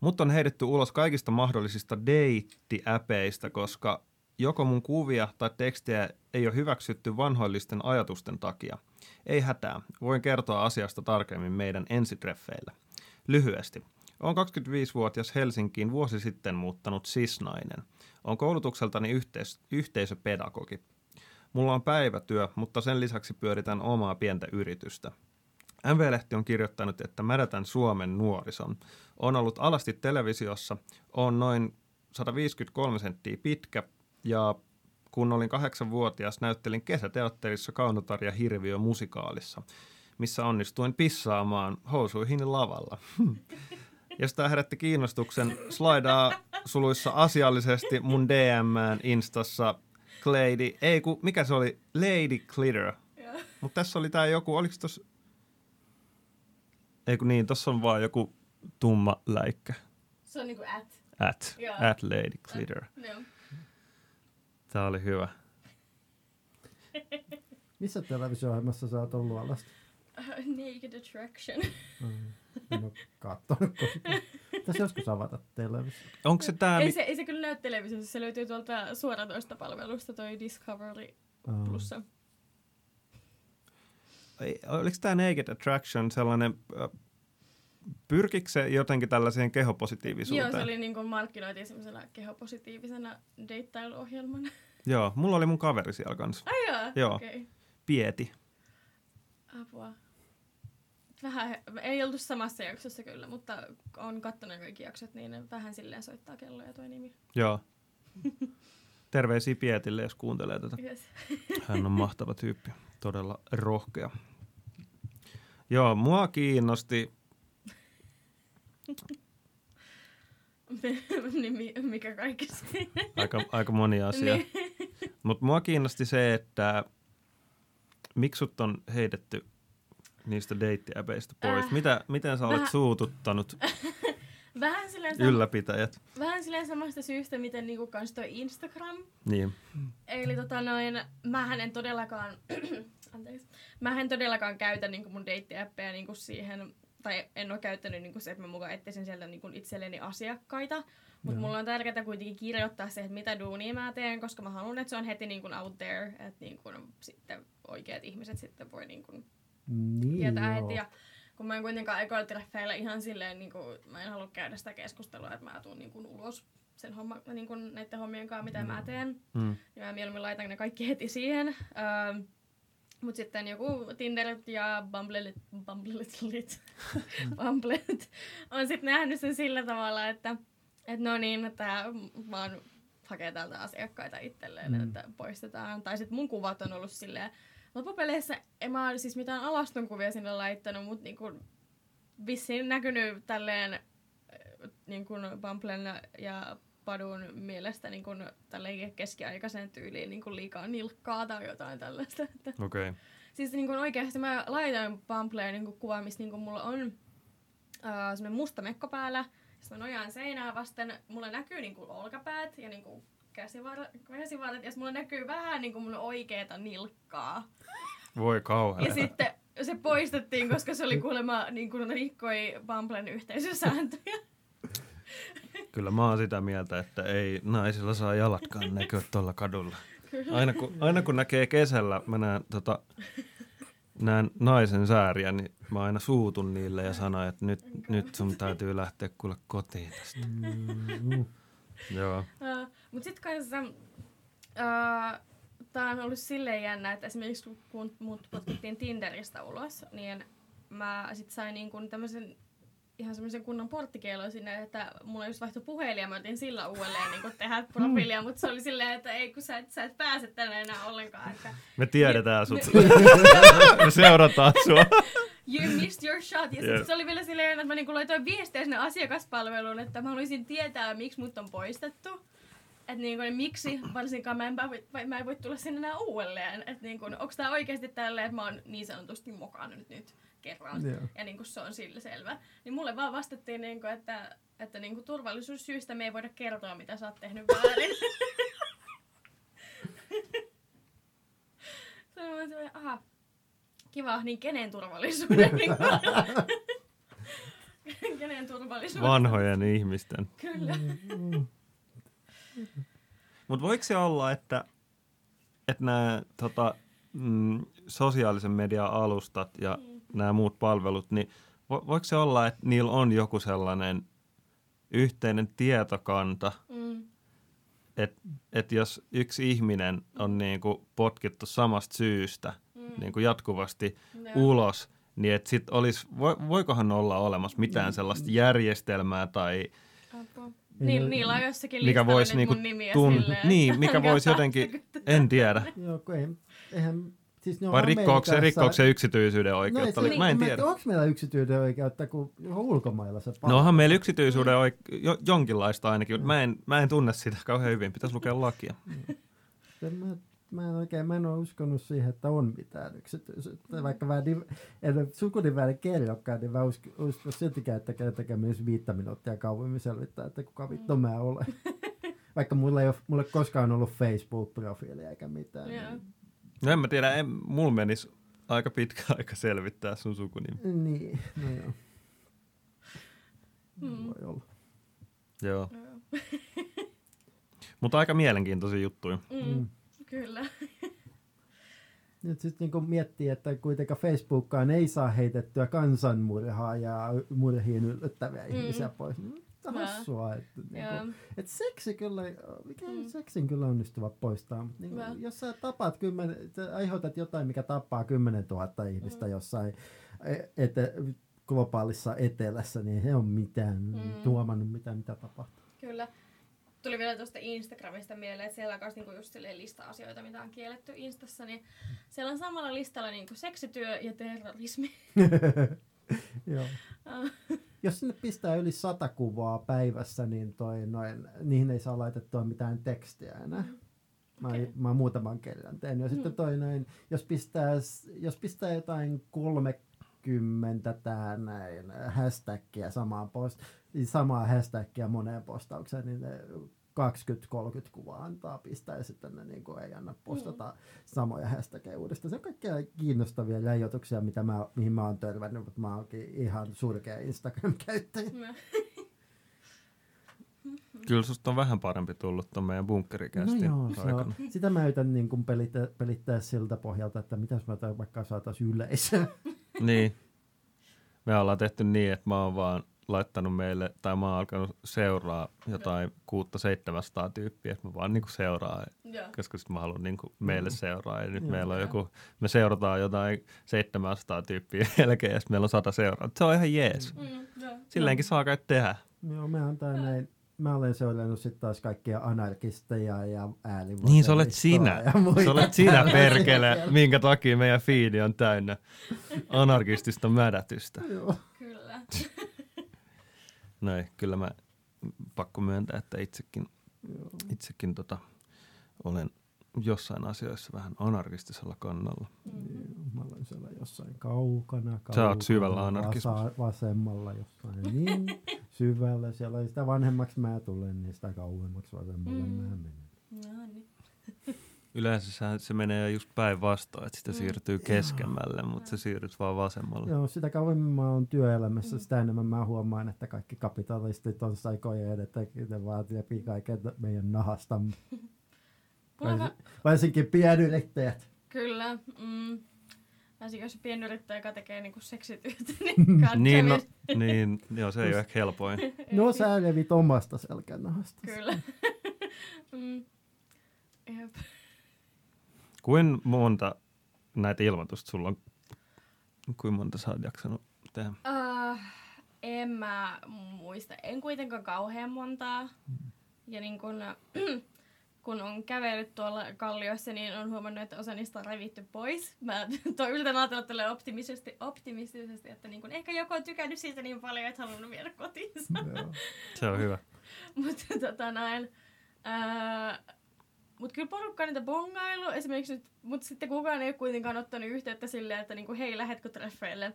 Mut on heitetty ulos kaikista mahdollisista deitti-äpeistä, koska joko mun kuvia tai tekstejä ei ole hyväksytty vanhoillisten ajatusten takia. Ei hätää, voin kertoa asiasta tarkemmin meidän ensitreffeillä. Lyhyesti. Olen 25-vuotias Helsinkiin vuosi sitten muuttanut sisnainen. Olen koulutukseltani yhteis- yhteisöpedagogi. Mulla on päivätyö, mutta sen lisäksi pyöritän omaa pientä yritystä. MV-lehti on kirjoittanut, että mädätän Suomen nuorison. On ollut alasti televisiossa, on noin 153 senttiä pitkä ja kun olin kahdeksanvuotias, näyttelin kesäteatterissa Kaunotarja Hirviö musikaalissa, missä onnistuin pissaamaan housuihin lavalla. Jos tämä herätti kiinnostuksen, slaidaa suluissa asiallisesti mun DMään Instassa Lady, ei ku, mikä se oli? Lady Glitter. Joo. Mutta tässä oli tää joku, oliko tossa... Ei kun niin, tossa on vaan joku tumma läikkä. Se on niinku at. At, Joo. at Lady Glitter. Joo. Tää oli hyvä. Missä televisio-ohjelmassa sä oot ollut alasti? Naked Attraction. Mm, en ole kattonut. Pitäisi joskus avata televisio. Onko se tää... ei, mi- se, ei se kyllä näy televisiossa, se löytyy tuolta suoratoista palvelusta toi Discovery Mm. Plussa. ei- Oliko tämä Naked Attraction sellainen... Pyrkikö se jotenkin tällaiseen kehopositiivisuuteen? Joo, se oli niinku markkinoitiin semmoisena kehopositiivisena deittailuohjelmana. Joo, mulla oli mun kaveri siellä kanssa. Ai joo? Joo. Okei. Okay. Pieti. Apua. Vähän, ei oltu samassa jaksossa kyllä, mutta on kattonut kaikki jaksot, niin vähän silleen soittaa kelloja toi nimi. Joo. Terveisiä Pietille, jos kuuntelee tätä. Yes. Hän on mahtava tyyppi. Todella rohkea. Joo, mua kiinnosti... niin mi- mikä kaikki siinä. aika, aika moni asia. Niin. Mutta mua kiinnosti se, että miksi sut on heitetty niistä deittiäpeistä pois. Äh, Mitä, miten sä olet vähän- suututtanut Vähän silleen, ylläpitäjät? vähän silleen samasta syystä, miten niinku kans toi Instagram. Niin, Eli tota noin, mähän en todellakaan, anteeksi, mähän en todellakaan käytä niinku mun deittiäppejä niinku siihen, tai en ole käyttänyt niinku se, että mä mukaan etsisin sieltä niinku itselleni asiakkaita. Mutta mulla on tärkeää kuitenkin kirjoittaa se, että mitä duunia mä teen, koska mä haluan, että se on heti niinku out there, että niinku sitten oikeat ihmiset sitten voi niinku Niin tietää joo. heti. Ja kun mä en kuitenkaan aikoilla treffeillä ihan silleen, niin kuin, mä en halua käydä sitä keskustelua, että mä tuun niin kuin, ulos sen homma, niin kuin, näiden hommien kanssa, mitä mä teen. mm. Ja mä mieluummin laitan ne kaikki heti siihen. Ähm, Mutta sitten joku Tinder ja Bumblelit, Bumblelit, Bumblet on sitten nähnyt sen sillä tavalla, että et no niin, että vaan hakee täältä asiakkaita itselleen, Mm. että poistetaan. Tai sitten mun kuvat on ollut silleen, loppupeleissä en mä siis mitään alaston kuvia sinne laittanut, mutta niinku vissiin näkynyt tälleen äh, niin kuin Bumblen ja Padun mielestä niin kuin tälleen keskiaikaisen tyyliin niin kuin liikaa nilkkaa tai jotain tällaista. Okei. Okay. siis niin kuin oikeasti mä laitan Bumbleen niin kuin kuva, missä niin kuin mulla on äh, semmoinen musta mekko päällä. Sitten mä nojaan seinää vasten, mulla näkyy niin kuin olkapäät ja niin kuin käsivarret, käsivarret ja mulla näkyy vähän niin kuin mun oikeeta nilkkaa. Voi kauhean. Ja sitten se poistettiin, koska se oli kuulemma niin kuin rikkoi Bumblen yhteisösääntöjä. Kyllä mä oon sitä mieltä, että ei naisilla saa jalatkaan näkyä tuolla kadulla. Aina kun, aina kun näkee kesällä, mä näen, tota, näen naisen sääriä, niin mä aina suutun niille ja sanon, että nyt, nyt sun täytyy lähteä kuule kotiin tästä. Mm, Joo. Uh, Mutta sitten kanssa, uh, tää on ollut silleen jännä, että esimerkiksi kun mut potkittiin Tinderistä ulos, niin mä sit sain niin kuin tämmöisen ihan semmoisen kunnon porttikielon sinne, että mulla just vaihtui puhelin ja mä otin sillä uudelleen niin tehdä profiilia, mutta se oli silleen, että ei kun sä et, sä et pääse tänne enää ollenkaan. Että Me tiedetään sut. Me seurataan sua. you missed your shot. Ja sit se oli vielä silleen, että mä niinku laitoin viestiä sinne asiakaspalveluun, että mä haluaisin tietää, miksi mut on poistettu. Että niinku, niin miksi, varsinkaan mä en, voi, mä en voi tulla sinne enää uudelleen. Että niinku, onko tää oikeasti tälleen, että mä oon niin sanotusti mokannut nyt kerran. Joo. Ja niinku se on sillä selvä. Niin mulle vaan vastattiin, niinku, että, että niinku turvallisuussyistä me ei voida kertoa, mitä sä oot tehnyt väärin. Se aha, kiva, niin kenen turvallisuuden? Niin kenen turvallisuuden? Vanhojen ihmisten. Kyllä. Mutta voiko se olla, että, että nämä tota, mm, sosiaalisen median alustat ja Mm. Nämä muut palvelut, niin vo, voiko se olla, että niillä on joku sellainen yhteinen tietokanta, Mm. että et jos yksi ihminen on niinku potkittu samasta syystä Mm. niinku jatkuvasti Joo. ulos, niin et sit olisi, vo, voikohan olla olemassa Mm. mitään sellaista järjestelmää tai Apua. Niin, ne- niillä on jossakin mikä listalla voisi nyt niinku mun nimiä tun- silleen, niin, että mikä voisi jotenkin, en tiedä. Joo, ei, eihän, siis ne on Vai rikkooko se, Amerikassa- rikkooko se yksityisyyden oikeutta? No, No, mä en tiedä. Onko meillä yksityisyyden oikeutta, kun ulkomailla se No onhan meillä yksityisyyden oik- jo, jonkinlaista ainakin, mutta mä en, mä en tunne sitä kauhean hyvin. Pitäisi lukea lakia. Se, mä, mä en oikein, mä en ole uskonut siihen, että on mitään yksityisyyttä. Vaikka mä en, en ole sukuniväinen kerrokaan, niin mä usko, usko siltikään, että kertakaan myös viittä minuuttia kauemmin selvittää, että kuka vittu mä olen. Vaikka mulla ei ole, mulla ei ole koskaan ollut Facebook-profiilia eikä mitään. Joo. No en mä tiedä, en, mulla menisi aika pitkä aika selvittää sun sukunimi. Niin, niin no joo. Mm. Voi olla. Joo. Joo. Mutta aika mielenkiintoisia juttuja. Mm. Mm. Kyllä. Nyt sitten niin miettii, että kuitenkaan Facebookkaan ei saa heitettyä kansanmurhaa ja murhiin yllättäviä Mm. ihmisiä pois. Mm. Hassua, että niin Joo. kuin, et seksi kyllä, mikä Mm. seksin kyllä onnistuva poistaa. mutta Niin Joo. kuin, jos sä tapaat kymmenen, sä aiheutat jotain, mikä tappaa 10 000 ihmistä Mm. jossain e- ete, globaalissa etelässä, niin he on mitään Mm. tuomannut mitään, mitä tapahtuu. Kyllä. Tuli vielä tuosta Instagramista mieleen, että siellä on myös niinku just lista asioita, mitä on kielletty Instassa, niin siellä on samalla listalla niinku seksityö ja terrorismi. Joo. Jos sinne pistää yli sata kuvaa päivässä, niin toi noin, niihin ei saa laitettua mitään tekstiä enää. Mä, Okei. okay. mä oon muutaman kerran tehnyt. Ja Mm. sitten toi noin, jos pistää, jos pistää jotain 30 tää näin hashtagia samaan post, samaa hashtagia moneen postaukseen, niin ne 20-30 kuvaa antaa pistää ja sitten ne niin ei anna postata Mm. samoja hashtagia uudestaan. Se on kaikkia kiinnostavia rajoituksia, mitä mä, mihin mä oon törmännyt, mutta mä oonkin ihan surkea Instagram-käyttäjä. Mä- Kyllä susta on vähän parempi tullut tuon meidän bunkkerikästi No joo, se aikana. on. Sitä mä yritän niin kuin pelittää, pelittää siltä pohjalta, että mitäs mä vaikka saataisiin yleisöä. Niin. Me ollaan tehty niin, että mä oon vaan laittanut meille, tai mä oon alkanut seuraa jotain kuutta 700 tyyppiä, että mä vaan niinku seuraa, Joo. koska sit mä haluan niinku meille seuraa. Ja nyt Joo. meillä on joku, me seurataan jotain 700 tyyppiä jälkeen, ja meillä on 100 seuraa. Se on ihan jees. Mm, joo. Silleenkin saa kai tehdä. Joo, mä, on tää näin, mä olen seurannut sitten taas kaikkia anarkisteja ja äänivasemmistoa Niin, sä olet sinä. Ja muita. Sä olet sinä perkele, minkä takia meidän fiidi on täynnä anarkistista mädätystä. Joo. Kyllä. Näin, kyllä mä pakko myöntää, että itsekin, Joo. itsekin tota, olen jossain asioissa vähän anarkistisella kannalla. Joo, Mä olen siellä jossain kaukana, kaukana Sä oot syvällä anarkismissa. vasa- vasemmalla jossain niin syvällä. Siellä sitä vanhemmaksi mä tulen, niin sitä kauemmaksi vasemmalle Mm. mä menen. No niin. Yleensä se, se menee just päinvastoin, että sitä Mm. siirtyy keskemmälle, mutta se siirryt vaan vasemmalle. Joo, sitä kauemmin mä oon työelämässä, Mm. sitä enemmän mä huomaan, että kaikki kapitalistit on saikoja että ne vaan repii kaiken meidän nahasta. Mulla on Varsin, va- varsinkin pienyrittäjät. Kyllä. Mm. Varsinkin jos pienyrittäjä, joka tekee niinku seksityötä, niin god Niin, no, niin, joo, se ei ole ehkä helpoin. No sä revit omasta selkänahasta. Kyllä. mm. Jep. Kuin monta näitä ilmoitusta sulla on? Kuinka monta sä oot jaksanut tehdä? Uh, en mä muista. En kuitenkaan kauhean montaa. Ja niin kun, kun on kävellyt tuolla kalliossa, niin on huomannut, että osa niistä on revitty pois. Mä to, yritän ajatella tälle optimistisesti, optimistisesti, että niin kun ehkä joku on tykännyt siitä niin paljon, että halunnut viedä kotiinsa. Se on hyvä. Mutta tota noin, uh, mutta kyllä porukka on niitä bongailu, esimerkiksi nyt, mutta sitten kukaan ei ole kuitenkaan ottanut yhteyttä silleen, että niinku, hei, lähetkö treffeille?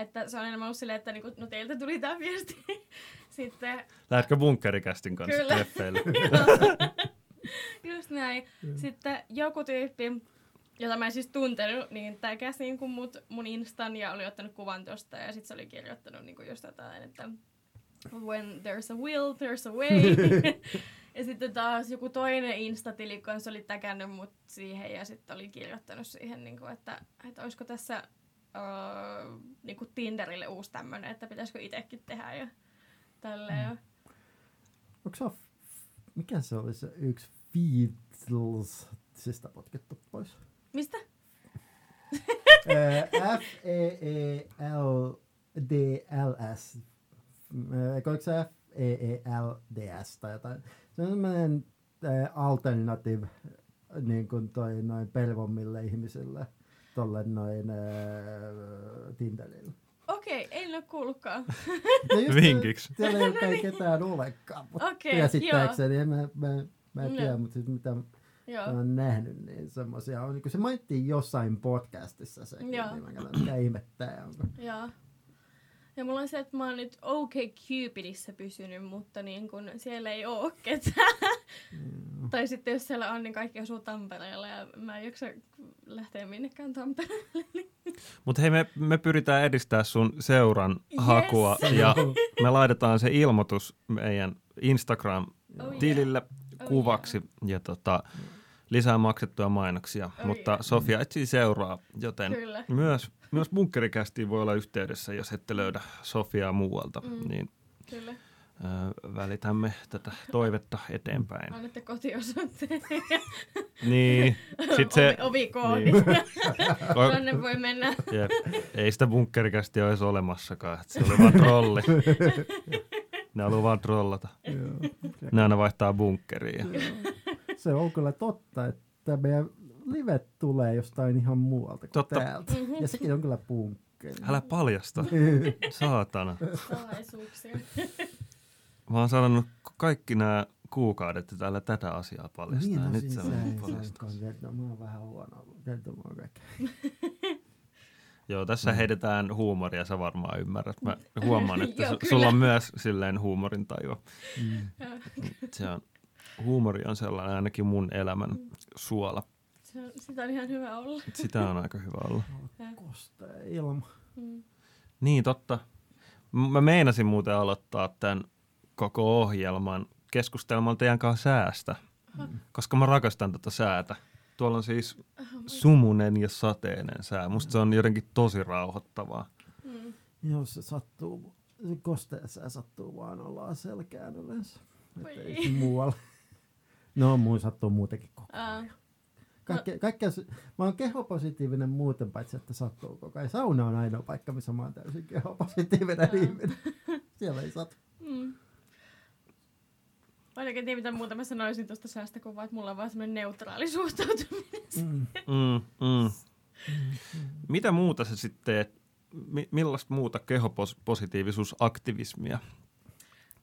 Että se on enemmän ollut silleen, että niinku, no teiltä tuli tämä viesti. sitten... Lähetkö bunkkerikästin kanssa kyllä. treffeille? Just näin. Mm. Sitten joku tyyppi, jota mä en siis tuntenut, niin täkäs niin kuin mut, mun instan ja oli ottanut kuvan tosta ja sitten se oli kirjoittanut niin kuin just jotain, että when there's a will, there's a way. Ja sitten taas joku toinen instatili kanssa oli täkännyt mut siihen ja sitten oli kirjoittanut siihen, niin kuin, että, että olisiko tässä uh, niin kuin Tinderille uusi tämmöinen, että pitäisikö itsekin tehdä ja tälleen. Mm. Onko se, mikä se oli se yksi Beatles, sitä potkittu pois? Mistä? F-E-E-L-D-L-S. Eikö se F-E-E-L-D-S tai jotain? se on sellainen äh, alternative niin kuin toi noin pelvommille ihmisille tolle noin äh, Tinderille. Okei, okay, en ole kuullutkaan. Vinkiksi. Siellä ei ole ketään olekaan, mutta okay, käsittääkseni, en mä, mä, mä en tiedä, mutta siis mitä Joo. mä oon nähnyt, niin semmoisia on, niin kuin se mainittiin jossain podcastissa se, niin mä onko. Joo. Ja mulla on se, että mä oon nyt OK Cupidissa pysynyt, mutta niin kun siellä ei oo ketään. Mm. tai sitten jos siellä on, niin kaikki asuu Tampereella ja mä en jaksa lähteä minnekään Tampereelle. Mutta hei, me, me pyritään edistää sun seuran yes. hakua ja me laitetaan se ilmoitus meidän Instagram-tilille oh, kuvaksi. Oh, yeah. Ja tota, lisää maksettuja mainoksia, oh, mutta. Sofia etsii seuraa, joten Kyllä. myös myös bunkkerikästiin voi olla yhteydessä, jos ette löydä Sofiaa muualta, mm. niin Kyllä. Ö, välitämme tätä toivetta eteenpäin. Annatte kotiosoitteen. niin. Sit se, Ovi. Niin. Tänne voi mennä. Jep. Ei sitä bunkkerikästiä olisi olemassakaan. Se oli vaan trolli. ne haluaa vaan trollata. ne aina vaihtaa bunkkeriin. Se on kyllä totta, että meidän livet tulee jostain ihan muualta kuin Totta. täältä. Mm-hmm. Ja sekin on kyllä punkki. Älä paljasta. Saatana. Mä oon sanonut kaikki nämä kuukaudet, että täällä tätä asiaa paljastaa. Niin, no, Nyt se on paljastaa. Mä oon vähän huono kertomaan kaikkea. Joo, tässä mm. heitetään huumoria, sä varmaan ymmärrät. Mä huomaan, että Joo, su- sulla on myös silleen huumorintajua. Mm. Se on, huumori on sellainen ainakin mun elämän suola. Se, sitä on ihan hyvä olla. Sitä on aika hyvä olla. Kostaa ilma. Mm. Niin, totta. Mä meinasin muuten aloittaa tämän koko ohjelman keskustelmaan teidän kanssa säästä, Aha. koska mä rakastan tätä säätä. Tuolla on siis sumunen ja sateinen sää. Musta se on jotenkin tosi rauhoittavaa. Mm. Joo, se sattuu, se kosteessa sattuu vaan ollaan selkään yleensä. Että ei muualla. No, muun sattuu muutenkin koko ajan. Kaikkea, kaikkea, mä oon kehopositiivinen muuten, paitsi että sattuu koko ajan. Sauna on ainoa paikka, missä mä oon täysin kehopositiivinen ihminen. Siellä ei satu. Mm. Mä en oikein tiedä, mitä muuta mä sanoisin tuosta säästä kuvaa, että mulla on vaan semmoinen neutraali suhtautuminen. Mm. Mm, mm. Mitä muuta sä sitten teet? millaista muuta kehopositiivisuusaktivismia?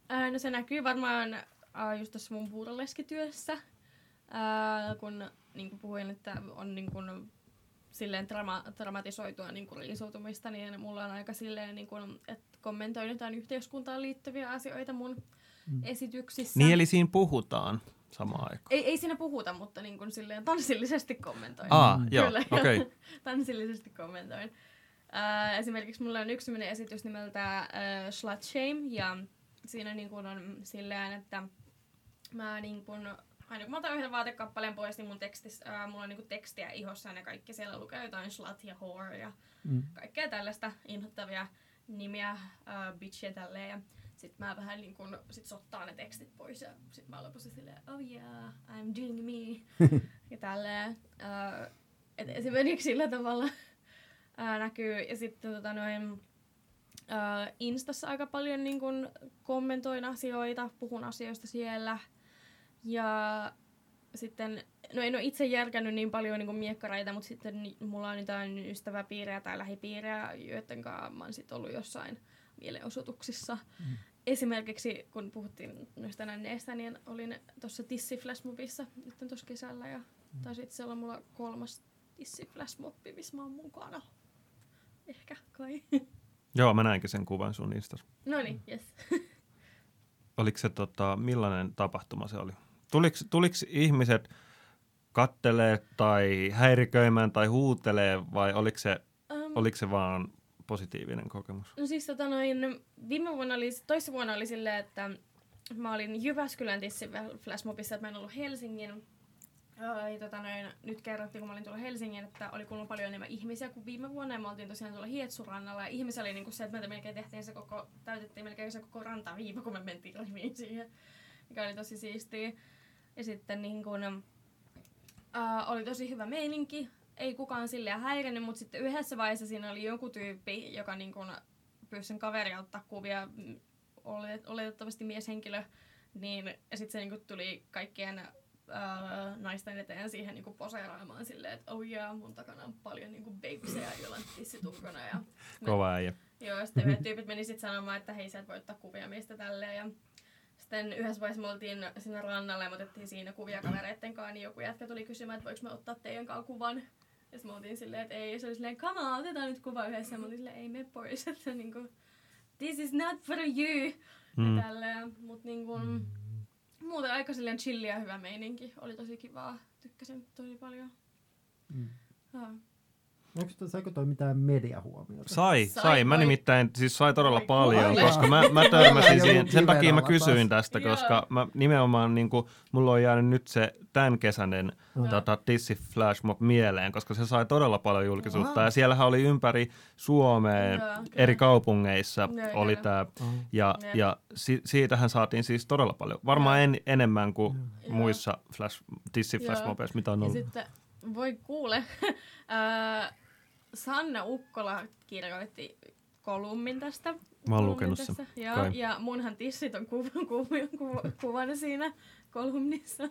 Ää, no se näkyy varmaan äh, just tässä mun puuroleskityössä, ää, kun niin kuin puhuin, että on niin kuin, silleen drama, dramatisoitua niin kuin riisuutumista, niin mulla on aika silleen, niin kuin, että kommentoin jotain yhteiskuntaan liittyviä asioita mun mm. esityksissä. Niin, eli siinä puhutaan samaan aikaan. Ei, ei siinä puhuta, mutta niin kuin silleen tanssillisesti kommentoin. Ah, mm. joo, okei. Okay. tanssillisesti kommentoin. Uh, esimerkiksi mulla on yksi esitys nimeltä uh, Slut Shame, ja siinä niin kuin on silleen, että mä niin kuin aina kun mä otan yhden vaatekappaleen pois, niin mun tekstis, ää, mulla on niinku tekstiä ihossa ja kaikki siellä lukee jotain slut ja whore ja mm. kaikkea tällaista inhottavia nimiä, ää, bitch ja tälleen. Ja sit mä vähän niin kun, sit sottaan ne tekstit pois ja sit mä lopussa silleen, oh yeah, I'm doing me. ja tälleen. Ää, Et esimerkiksi sillä tavalla ää, näkyy. Ja sitten tota noin, ää, Instassa aika paljon niin kun, kommentoin asioita, puhun asioista siellä. Ja sitten, no en ole itse järkännyt niin paljon niin miekkareita, mutta sitten mulla on jotain ystäväpiirejä tai lähipiirejä, joiden kanssa mä oon sitten ollut jossain mielenosoituksissa. Mm. Esimerkiksi kun puhuttiin noista nänneistä, niin olin tuossa Tissi Flashmobissa nyt tuossa kesällä ja mm. taisi itse olla mulla kolmas Tissi Flashmobi, missä mä oon mukana. Ehkä kai. Joo, mä näinkin sen kuvan sun Instassa. No niin, yes. Oliko se tota, millainen tapahtuma se oli? Tuliko, tuliko ihmiset kattelee tai häiriköimään tai huutelee vai oliko se, um, oliko se vaan positiivinen kokemus? No siis tota noin, viime vuonna oli, toissa vuonna oli silleen, että mä olin Jyväskylän tissi Flashmobissa, että mä en ollut Helsingin. Ja tota noin, nyt kerrottiin, kun mä olin tuolla Helsingin, että oli kuulunut paljon enemmän ihmisiä kuin viime vuonna. Ja me oltiin tosiaan tuolla Hietsurannalla. Ja ihmisiä oli niinku se, että me melkein tehtiin se koko, täytettiin melkein se koko rantaviiva, kun me mentiin riviin siihen. Mikä oli tosi siistiä. Ja sitten niin kun, uh, oli tosi hyvä meininki. Ei kukaan silleen häirinnyt, mutta sitten yhdessä vaiheessa siinä oli joku tyyppi, joka niin kun pyysi sen kaveria ottaa kuvia, mm, oletettavasti mieshenkilö. Niin, ja sitten se niin kun, tuli kaikkien uh, naisten eteen siihen niin poseeraamaan silleen, että oh yeah, mun takana on paljon niin babysejä, joilla on tissit Ja Kova äijä. Joo, sitten yhdet tyypit meni sitten sanomaan, että hei, sä et voi ottaa kuvia meistä tälleen. Ja sitten yhdessä vaiheessa me oltiin siinä rannalla ja me otettiin siinä kuvia kavereitten kanssa, niin joku jätkä tuli kysymään, että voiko me ottaa teidän kanssa kuvan. Ja sitten me oltiin silleen, että ei, se oli silleen, come on, otetaan nyt kuva yhdessä. Ja me oltiin silleen, ei me pois, että niinku, this is not for you. Mm. Ja tälleen, mut niinku, muuten aika silleen chilli ja hyvä meininki. Oli tosi kivaa, tykkäsin tosi paljon. Mm. Ja. Onko toi, saiko toi mitään mediahuomiota? Sai, sai. sai. Mä nimittäin siis sai todella sai, paljon, vai. koska mä, mä törmäsin siihen. Sen takia mä kysyin tästä, koska mä nimenomaan niin kuin, mulla on jäänyt nyt se tämän kesäinen mm. tota, Tissi Flash Mob mieleen, koska se sai todella paljon julkisuutta. Mm. Ja siellähän oli ympäri Suomea mm. eri kaupungeissa mm. oli tämä. Ja, mm. ja si- siitähän saatiin siis todella paljon. Varmaan en, enemmän kuin muissa Flash, Tissi Flash Mobeissa, mitä on ollut. Ja sitten voi kuule. Sanna Ukkola kirjoitti kolummin tästä. Mä oon lukenut sen. Ja, ja munhan tissit on kuv, kuv, kuv, kuvana siinä kolumnissa.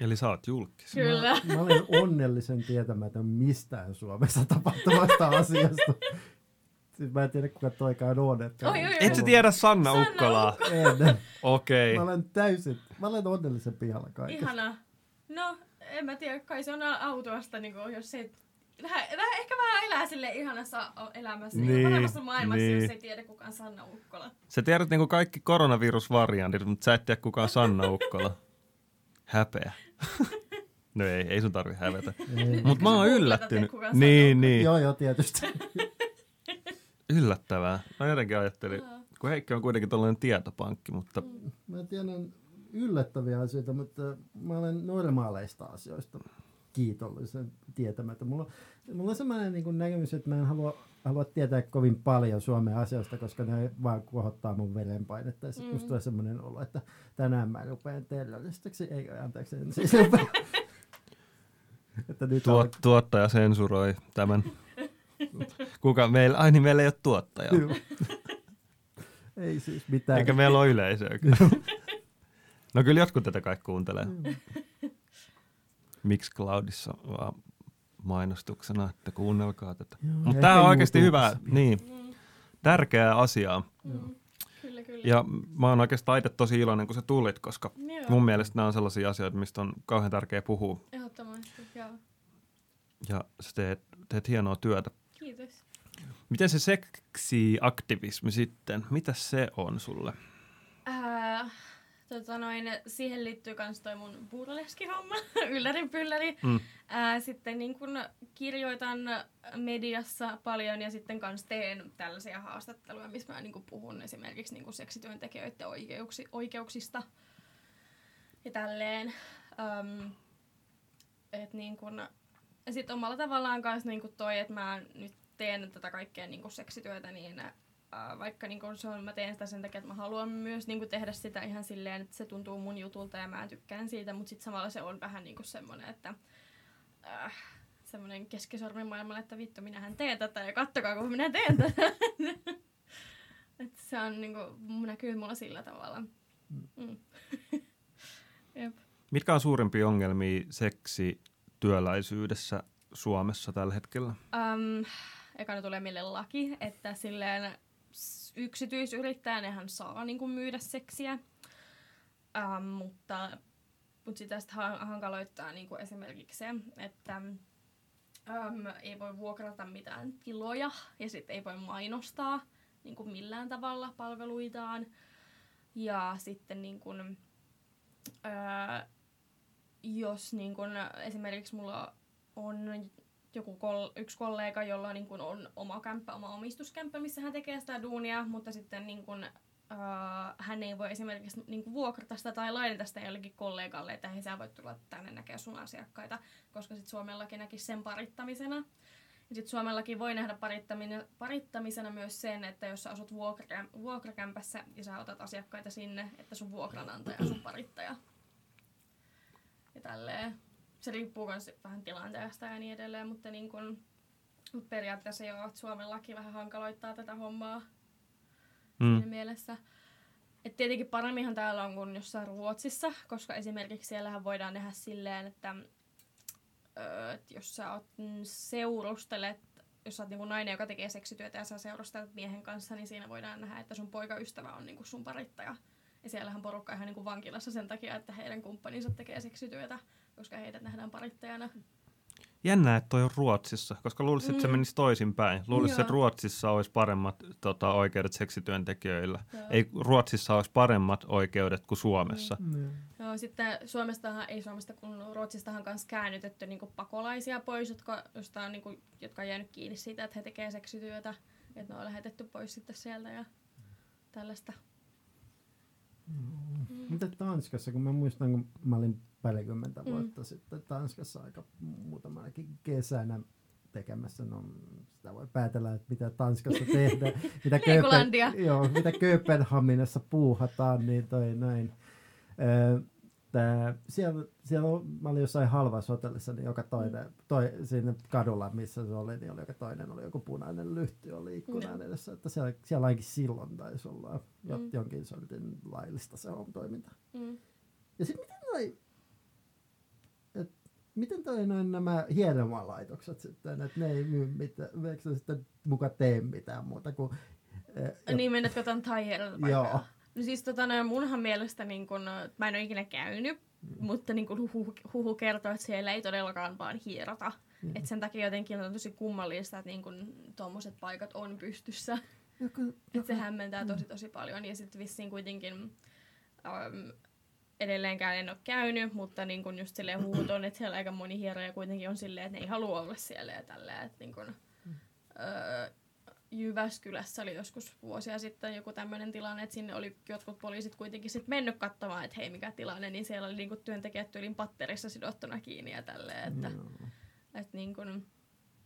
Eli sä oot julkis. Kyllä. Mä, mä olen onnellisen tietämätön mistään Suomessa tapahtuvasta asiasta. Siis mä en tiedä, kuka toikaan on. Että oi, oi, oi. Et sä tiedä Sanna, Sanna Ukkolaa? En. Okei. Okay. Mä olen täysin, mä olen onnellisen pihalla kaikesta. Ihana. No, en mä tiedä, kai se on autoasta, niin kuin, jos ei vähän, vähän, ehkä vähän elää sille ihanassa elämässä, niin, paremmassa maailmassa, niin. jos ei tiedä kukaan Sanna Ukkola. Sä tiedät niin kuin kaikki koronavirusvariantit, mutta sä et tiedä kukaan Sanna Ukkola. Häpeä. no ei, ei sun tarvi hävetä. Mutta mä oon yllättynyt. Niin, niin. Joo, joo, tietysti. Yllättävää. Mä jotenkin ajattelin, kun Heikki on kuitenkin tällainen tietopankki, mutta... Mä tiedän yllättäviä asioita, mutta mä olen normaaleista asioista kiitollisen tietämättä. Mulla, mulla on sellainen niin näkemys, että mä en halua, halua tietää kovin paljon Suomen asioista, koska ne vaan kohottaa mun verenpainetta. Ja sitten mm. tulee semmoinen olo, että tänään mä rupean terroristiksi. Ei, anteeksi, en siis että nyt Tuot, on... Tuottaja sensuroi tämän. Kuka meillä? Ai niin, meillä ei ole tuottajaa. ei siis mitään. Eikä meillä ole yleisöä. no kyllä jotkut tätä kaikki kuuntelee. Mixcloudissa vaan mainostuksena, että kuunnelkaa tätä. Mutta tämä on oikeasti hyvä, niin, mm. tärkeää asiaa. Mm. Kyllä, kyllä. Ja mä oon oikeastaan itse tosi iloinen, kun sä tulit, koska joo. mun mielestä nämä on sellaisia asioita, mistä on kauhean tärkeää puhua. Ehdottomasti, joo. Ja sä teet, teet hienoa työtä. Kiitos. Miten se seksiaktivismi sitten, mitä se on sulle? Äh, Tota noin, siihen liittyy myös toi mun burleski-homma, yllärin pylläri. Mm. Ää, sitten niin kun kirjoitan mediassa paljon ja sitten kans teen tällaisia haastatteluja, missä mä niin puhun esimerkiksi niin seksityöntekijöiden oikeuksi, oikeuksista ja tälleen. Um, et niin kun, sitten omalla tavallaan kanssa niin toi, että mä nyt teen tätä kaikkea niin seksityötä, niin vaikka niin se on, mä teen sitä sen takia, että mä haluan myös niin tehdä sitä ihan silleen, että se tuntuu mun jutulta ja mä tykkään siitä, mutta sitten samalla se on vähän niin semmoinen, että äh, semmoinen keskisormi maailmalle, että vittu, minähän teen tätä ja kattokaa, kun minä teen tätä. että se on niinku, näkyy mulla sillä tavalla. Mm. Jep. Mitkä on suurimpia ongelmia seksityöläisyydessä Suomessa tällä hetkellä? Um, ekana tulee mieleen laki, että silleen yksityisyrittäjänähän saa niin kuin myydä seksiä, um, mutta, mutta sitä sitten hankaloittaa niin kuin esimerkiksi se, että um, ei voi vuokrata mitään tiloja ja sitten ei voi mainostaa niin kuin millään tavalla palveluitaan. Ja sitten niin kuin, öö, jos niin kuin, esimerkiksi mulla on joku kol- yksi kollega, jolla niin kuin on oma kämppä, oma omistuskämppä, missä hän tekee sitä duunia, mutta sitten niin kuin, uh, hän ei voi esimerkiksi niin kuin vuokrata sitä tai lainata sitä jollekin kollegalle, että hei sä voit tulla tänne näkee sun asiakkaita, koska sitten Suomellakin näkisi sen parittamisena. Ja sitten Suomellakin voi nähdä parittamisena myös sen, että jos sä asut vuokra- vuokrakämpässä ja sä otat asiakkaita sinne, että sun vuokranantaja on sun parittaja. Ja tälleen se riippuu myös vähän tilanteesta ja niin edelleen, mutta niin kun, periaatteessa joo, että Suomen laki vähän hankaloittaa tätä hommaa mm. siinä mielessä. Et tietenkin paremminhan täällä on kuin jossain Ruotsissa, koska esimerkiksi siellähän voidaan nähdä silleen, että, öö, että jos sä oot seurustelet, jos sä oot niin nainen, joka tekee seksityötä ja sä seurustelet miehen kanssa, niin siinä voidaan nähdä, että sun poikaystävä on niin sun parittaja. Ja siellähän porukka ihan niin vankilassa sen takia, että heidän kumppaninsa tekee seksityötä koska heidät nähdään parittajana. Jännä, että toi on Ruotsissa, koska luulisin, että se mm. menisi toisinpäin. Luulisin, että Ruotsissa olisi paremmat tota, oikeudet seksityöntekijöillä. Joo. Ei Ruotsissa olisi paremmat oikeudet kuin Suomessa. Mm. Joo, sitten Suomestahan, ei Suomesta, kun Ruotsistahan myös käännytetty niin pakolaisia pois, jotka, josta on, niin kuin, jotka on jäänyt kiinni siitä, että he tekevät seksityötä. Että ne on lähetetty pois sitten sieltä ja tällaista. Mm. Mitä Tanskassa, kun mä muistan, kun mä olin parikymmentä mm. vuotta sitten Tanskassa aika muutamanakin kesänä tekemässä. No, sitä voi päätellä, että mitä Tanskassa tehdään, mitä, Kööpen, joo, mitä Kööpenhaminassa puuhataan, niin toi näin. Tää, siellä, siellä on, mä olin jossain halvassa hotellissa, niin joka toinen, mm. toi, siinä kadulla, missä se oli, niin oli joka toinen oli joku punainen lyhty oli ikkunan mm. edessä, että siellä, siellä ainakin silloin taisi olla mm. jonkin sortin laillista se on toiminta. Mm. Ja sitten miten noi miten toi noin nämä hienomalaitokset sitten, että ne ei myy mitään, eikö se sitten muka tee mitään muuta kuin... Eh, niin, mennätkö tämän thai Joo. No siis tota, no, munhan mielestä niin kun, mä en ole ikinä käynyt, mm. mutta niin kun huhu, huhu kertoo, että siellä ei todellakaan vaan hierota. Mm. Et sen takia jotenkin on tosi kummallista, että niin kun tuommoiset paikat on pystyssä. Joka, joka, Et se hämmentää tosi mm. tosi paljon. Ja sitten vissiin kuitenkin um, edelleenkään en ole käynyt, mutta niin kun just silleen huut on, että siellä aika moni hieroja kuitenkin on silleen, että ne ei halua olla siellä ja tälleen, että niin kun, öö, Jyväskylässä oli joskus vuosia sitten joku tämmöinen tilanne, että sinne oli jotkut poliisit kuitenkin sitten mennyt katsomaan, että hei mikä tilanne, niin siellä oli niinku työntekijät tyylin patterissa sidottuna kiinni ja tälleen, että, no. että niin kun,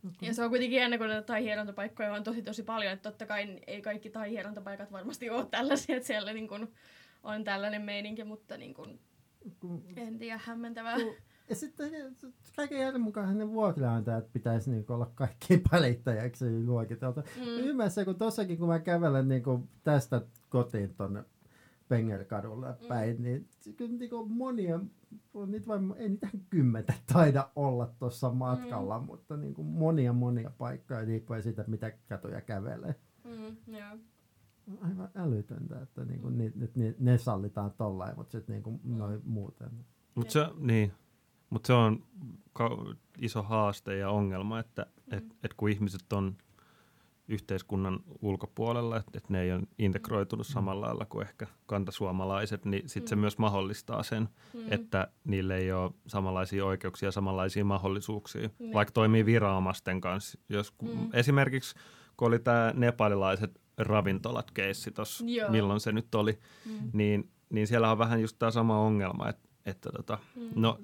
Okay. Ja se on kuitenkin jännä, kun näitä tai-hierontapaikkoja on tosi tosi paljon, että totta kai ei kaikki tai-hierontapaikat varmasti ole tällaisia, että siellä niin kun on tällainen meininki, mutta niin kuin, en tiedä, hämmentävää. Ja sitten kaiken järjen mukaan ne vuokranantajat pitäisi niin olla kaikkiin välittäjäksi luokiteltu. Mm. Ymmärrän, kun tossakin kun mä kävelen niin kuin tästä kotiin tuonne Pengerkadulle mm. päin, mm. niin kyllä niin kuin monia, niitä vain, ei niitä kymmentä taida olla tuossa matkalla, mm. mutta niin kuin monia monia paikkoja riippuen siitä, mitä katuja kävelee. Mm, yeah aivan älytöntä, että niinku, mm. ni, ni, ne sallitaan tollain, mutta sitten niinku mm. noin muuten. Mutta se, niin, mut se on ka- iso haaste ja ongelma, että mm. et, et kun ihmiset on yhteiskunnan ulkopuolella, että et ne ei ole integroitunut mm. samalla lailla kuin ehkä kantasuomalaiset, niin sitten mm. se myös mahdollistaa sen, mm. että niille ei ole samanlaisia oikeuksia, samanlaisia mahdollisuuksia, mm. vaikka toimii viranomaisten kanssa. Jos, mm. Esimerkiksi kun oli tämä nepalilaiset ravintolat keissi tuossa, milloin se nyt oli, mm. niin, niin siellä on vähän just tämä sama ongelma, että, että tota, mm. no,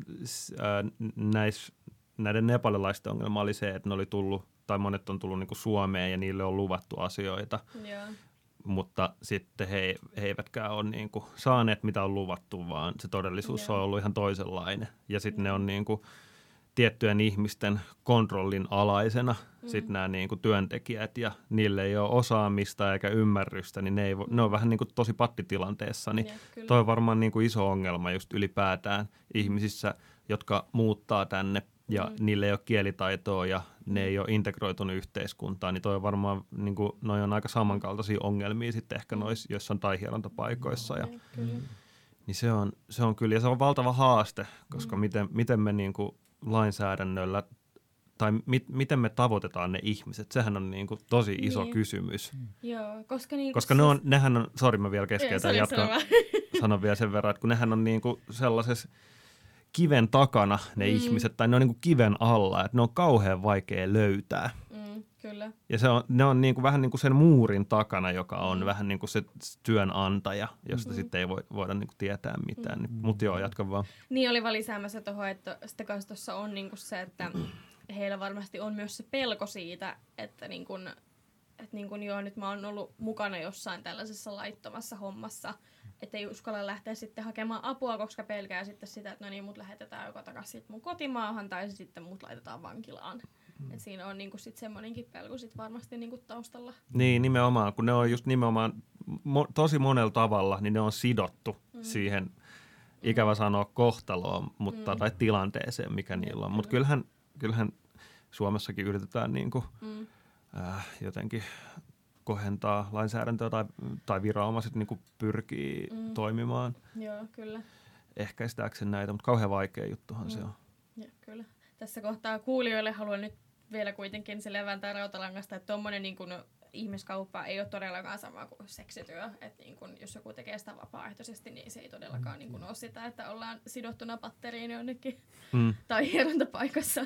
näis, näiden nepalilaisten ongelma oli se, että ne oli tullut, tai monet on tullut niin kuin Suomeen ja niille on luvattu asioita, Joo. mutta sitten he, he eivätkään ole niin kuin saaneet mitä on luvattu, vaan se todellisuus Joo. on ollut ihan toisenlainen. Ja sitten ne on niin kuin, tiettyjen ihmisten kontrollin alaisena Mm. sit nämä niin kuin työntekijät ja niille ei ole osaamista eikä ymmärrystä, niin ne, ei vo, ne on vähän niin kuin tosi pattitilanteessa. Niin kyllä. toi on varmaan niin kuin iso ongelma just ylipäätään ihmisissä, jotka muuttaa tänne ja Mm. niille ei ole kielitaitoa ja ne ei ole integroitunut yhteiskuntaan, niin toi on varmaan, niin kuin, noi on aika samankaltaisia ongelmia sitten ehkä Mm. noissa jossain taihierontapaikoissa. Ja, kyllä. niin se on, se on kyllä, ja se on valtava haaste, koska Mm. miten, miten me niin kuin lainsäädännöllä, tai mit, miten me tavoitetaan ne ihmiset, sehän on niin kuin tosi iso Niin. kysymys. Joo, koska niin Koska ne on, nehän on, sori mä vielä keskeytän, jatkan, sanon vielä sen verran, että kun nehän on niin kuin sellaisessa kiven takana ne Mm. mm. ihmiset, tai ne on niin kuin kiven alla, että ne on kauhean vaikea löytää. Kyllä. Ja se on, ne on niin kuin, vähän niin kuin sen muurin takana, joka on Mm. vähän niin kuin se työnantaja, josta Mm. sitten ei voi, voida niin kuin tietää mitään. Mm. Mutta joo, jatka vaan. Niin oli vaan lisäämässä tuohon, että sitten kanssa tuossa on niinku se, että heillä varmasti on myös se pelko siitä, että niinku, että niinku, joo, nyt mä oon ollut mukana jossain tällaisessa laittomassa hommassa, että ei uskalla lähteä sitten hakemaan apua, koska pelkää sitten sitä, että no niin, mut lähetetään joko takaisin mun kotimaahan tai sitten mut laitetaan vankilaan. Mm. Et siinä on niinku sit semmoinenkin pelko sit varmasti niinku taustalla. Niin, nimenomaan, kun ne on just nimenomaan mo- tosi monella tavalla, niin ne on sidottu Mm. mm. siihen, ikävä sanoa, kohtaloon mutta, Mm. mm. tai tilanteeseen, mikä niillä on. Mutta Kyllä. kyllähän, kyllähän Suomessakin yritetään niin kuin, Mm. äh, jotenkin kohentaa lainsäädäntöä tai, tai viranomaiset niin kuin pyrkii Mm. mm. toimimaan Joo, kyllä. ehkäistääkseen näitä, mutta kauhean vaikea juttuhan Mm. se on. Ja, kyllä. Tässä kohtaa kuulijoille haluan nyt vielä kuitenkin se leventää rautalangasta, että tuommoinen niin kuin, ihmiskauppa ei ole todellakaan sama kuin seksityö. Että niin kuin, jos joku tekee sitä vapaaehtoisesti, niin se ei todellakaan niin kuin, ole sitä, että ollaan sidottuna patteriin jonnekin Mm. tai hierontapaikassa.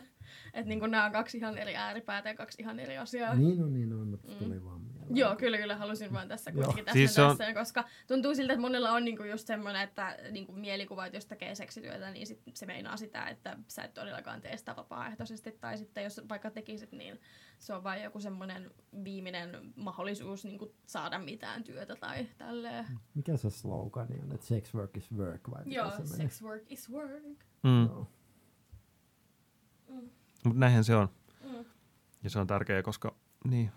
Että niin nämä on kaksi ihan eri ääripäätä ja kaksi ihan eri asiaa. Niin on, niin on, mutta Mm. tuli vaan. Joo, kyllä, kyllä. Halusin vain tässä Joo. kuitenkin tästä Siis se on- tässä, koska tuntuu siltä, että monella on niinku just semmoinen, että niinku mielikuva, että jos tekee seksityötä, niin sit se meinaa sitä, että sä et todellakaan tee sitä vapaaehtoisesti, tai sitten jos vaikka tekisit, niin se on vain joku semmoinen viimeinen mahdollisuus niinku saada mitään työtä tai tälleen. Mikä se slogani on, että sex work is work vai Joo, se sex work is work. Mm. Joo. Mm. Mutta näinhän se on. Mm. Ja se on tärkeää, koska niin.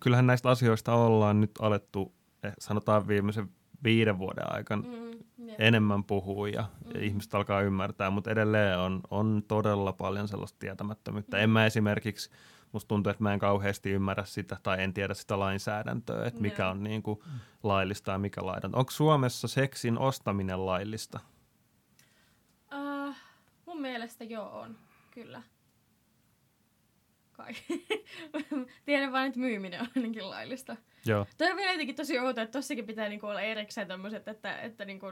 Kyllähän näistä asioista ollaan nyt alettu, eh, sanotaan viimeisen viiden vuoden aikana Mm. Jep. enemmän puhua ja, Mm. ja ihmiset alkaa ymmärtää, mutta edelleen on, on todella paljon sellaista tietämättömyyttä. Mm. En mä esimerkiksi, musta tuntuu, että mä en kauheasti ymmärrä sitä tai en tiedä sitä lainsäädäntöä, että mikä on niin kuin laillista ja mikä laitonta. Onko Suomessa seksin ostaminen laillista? Uh, mun mielestä joo on, kyllä. Kai. Tiedän vain, että myyminen on ainakin laillista. Joo. Toi on vielä jotenkin tosi outoa, että tossakin pitää niinku olla erikseen tämmöiset, että, että, niinku,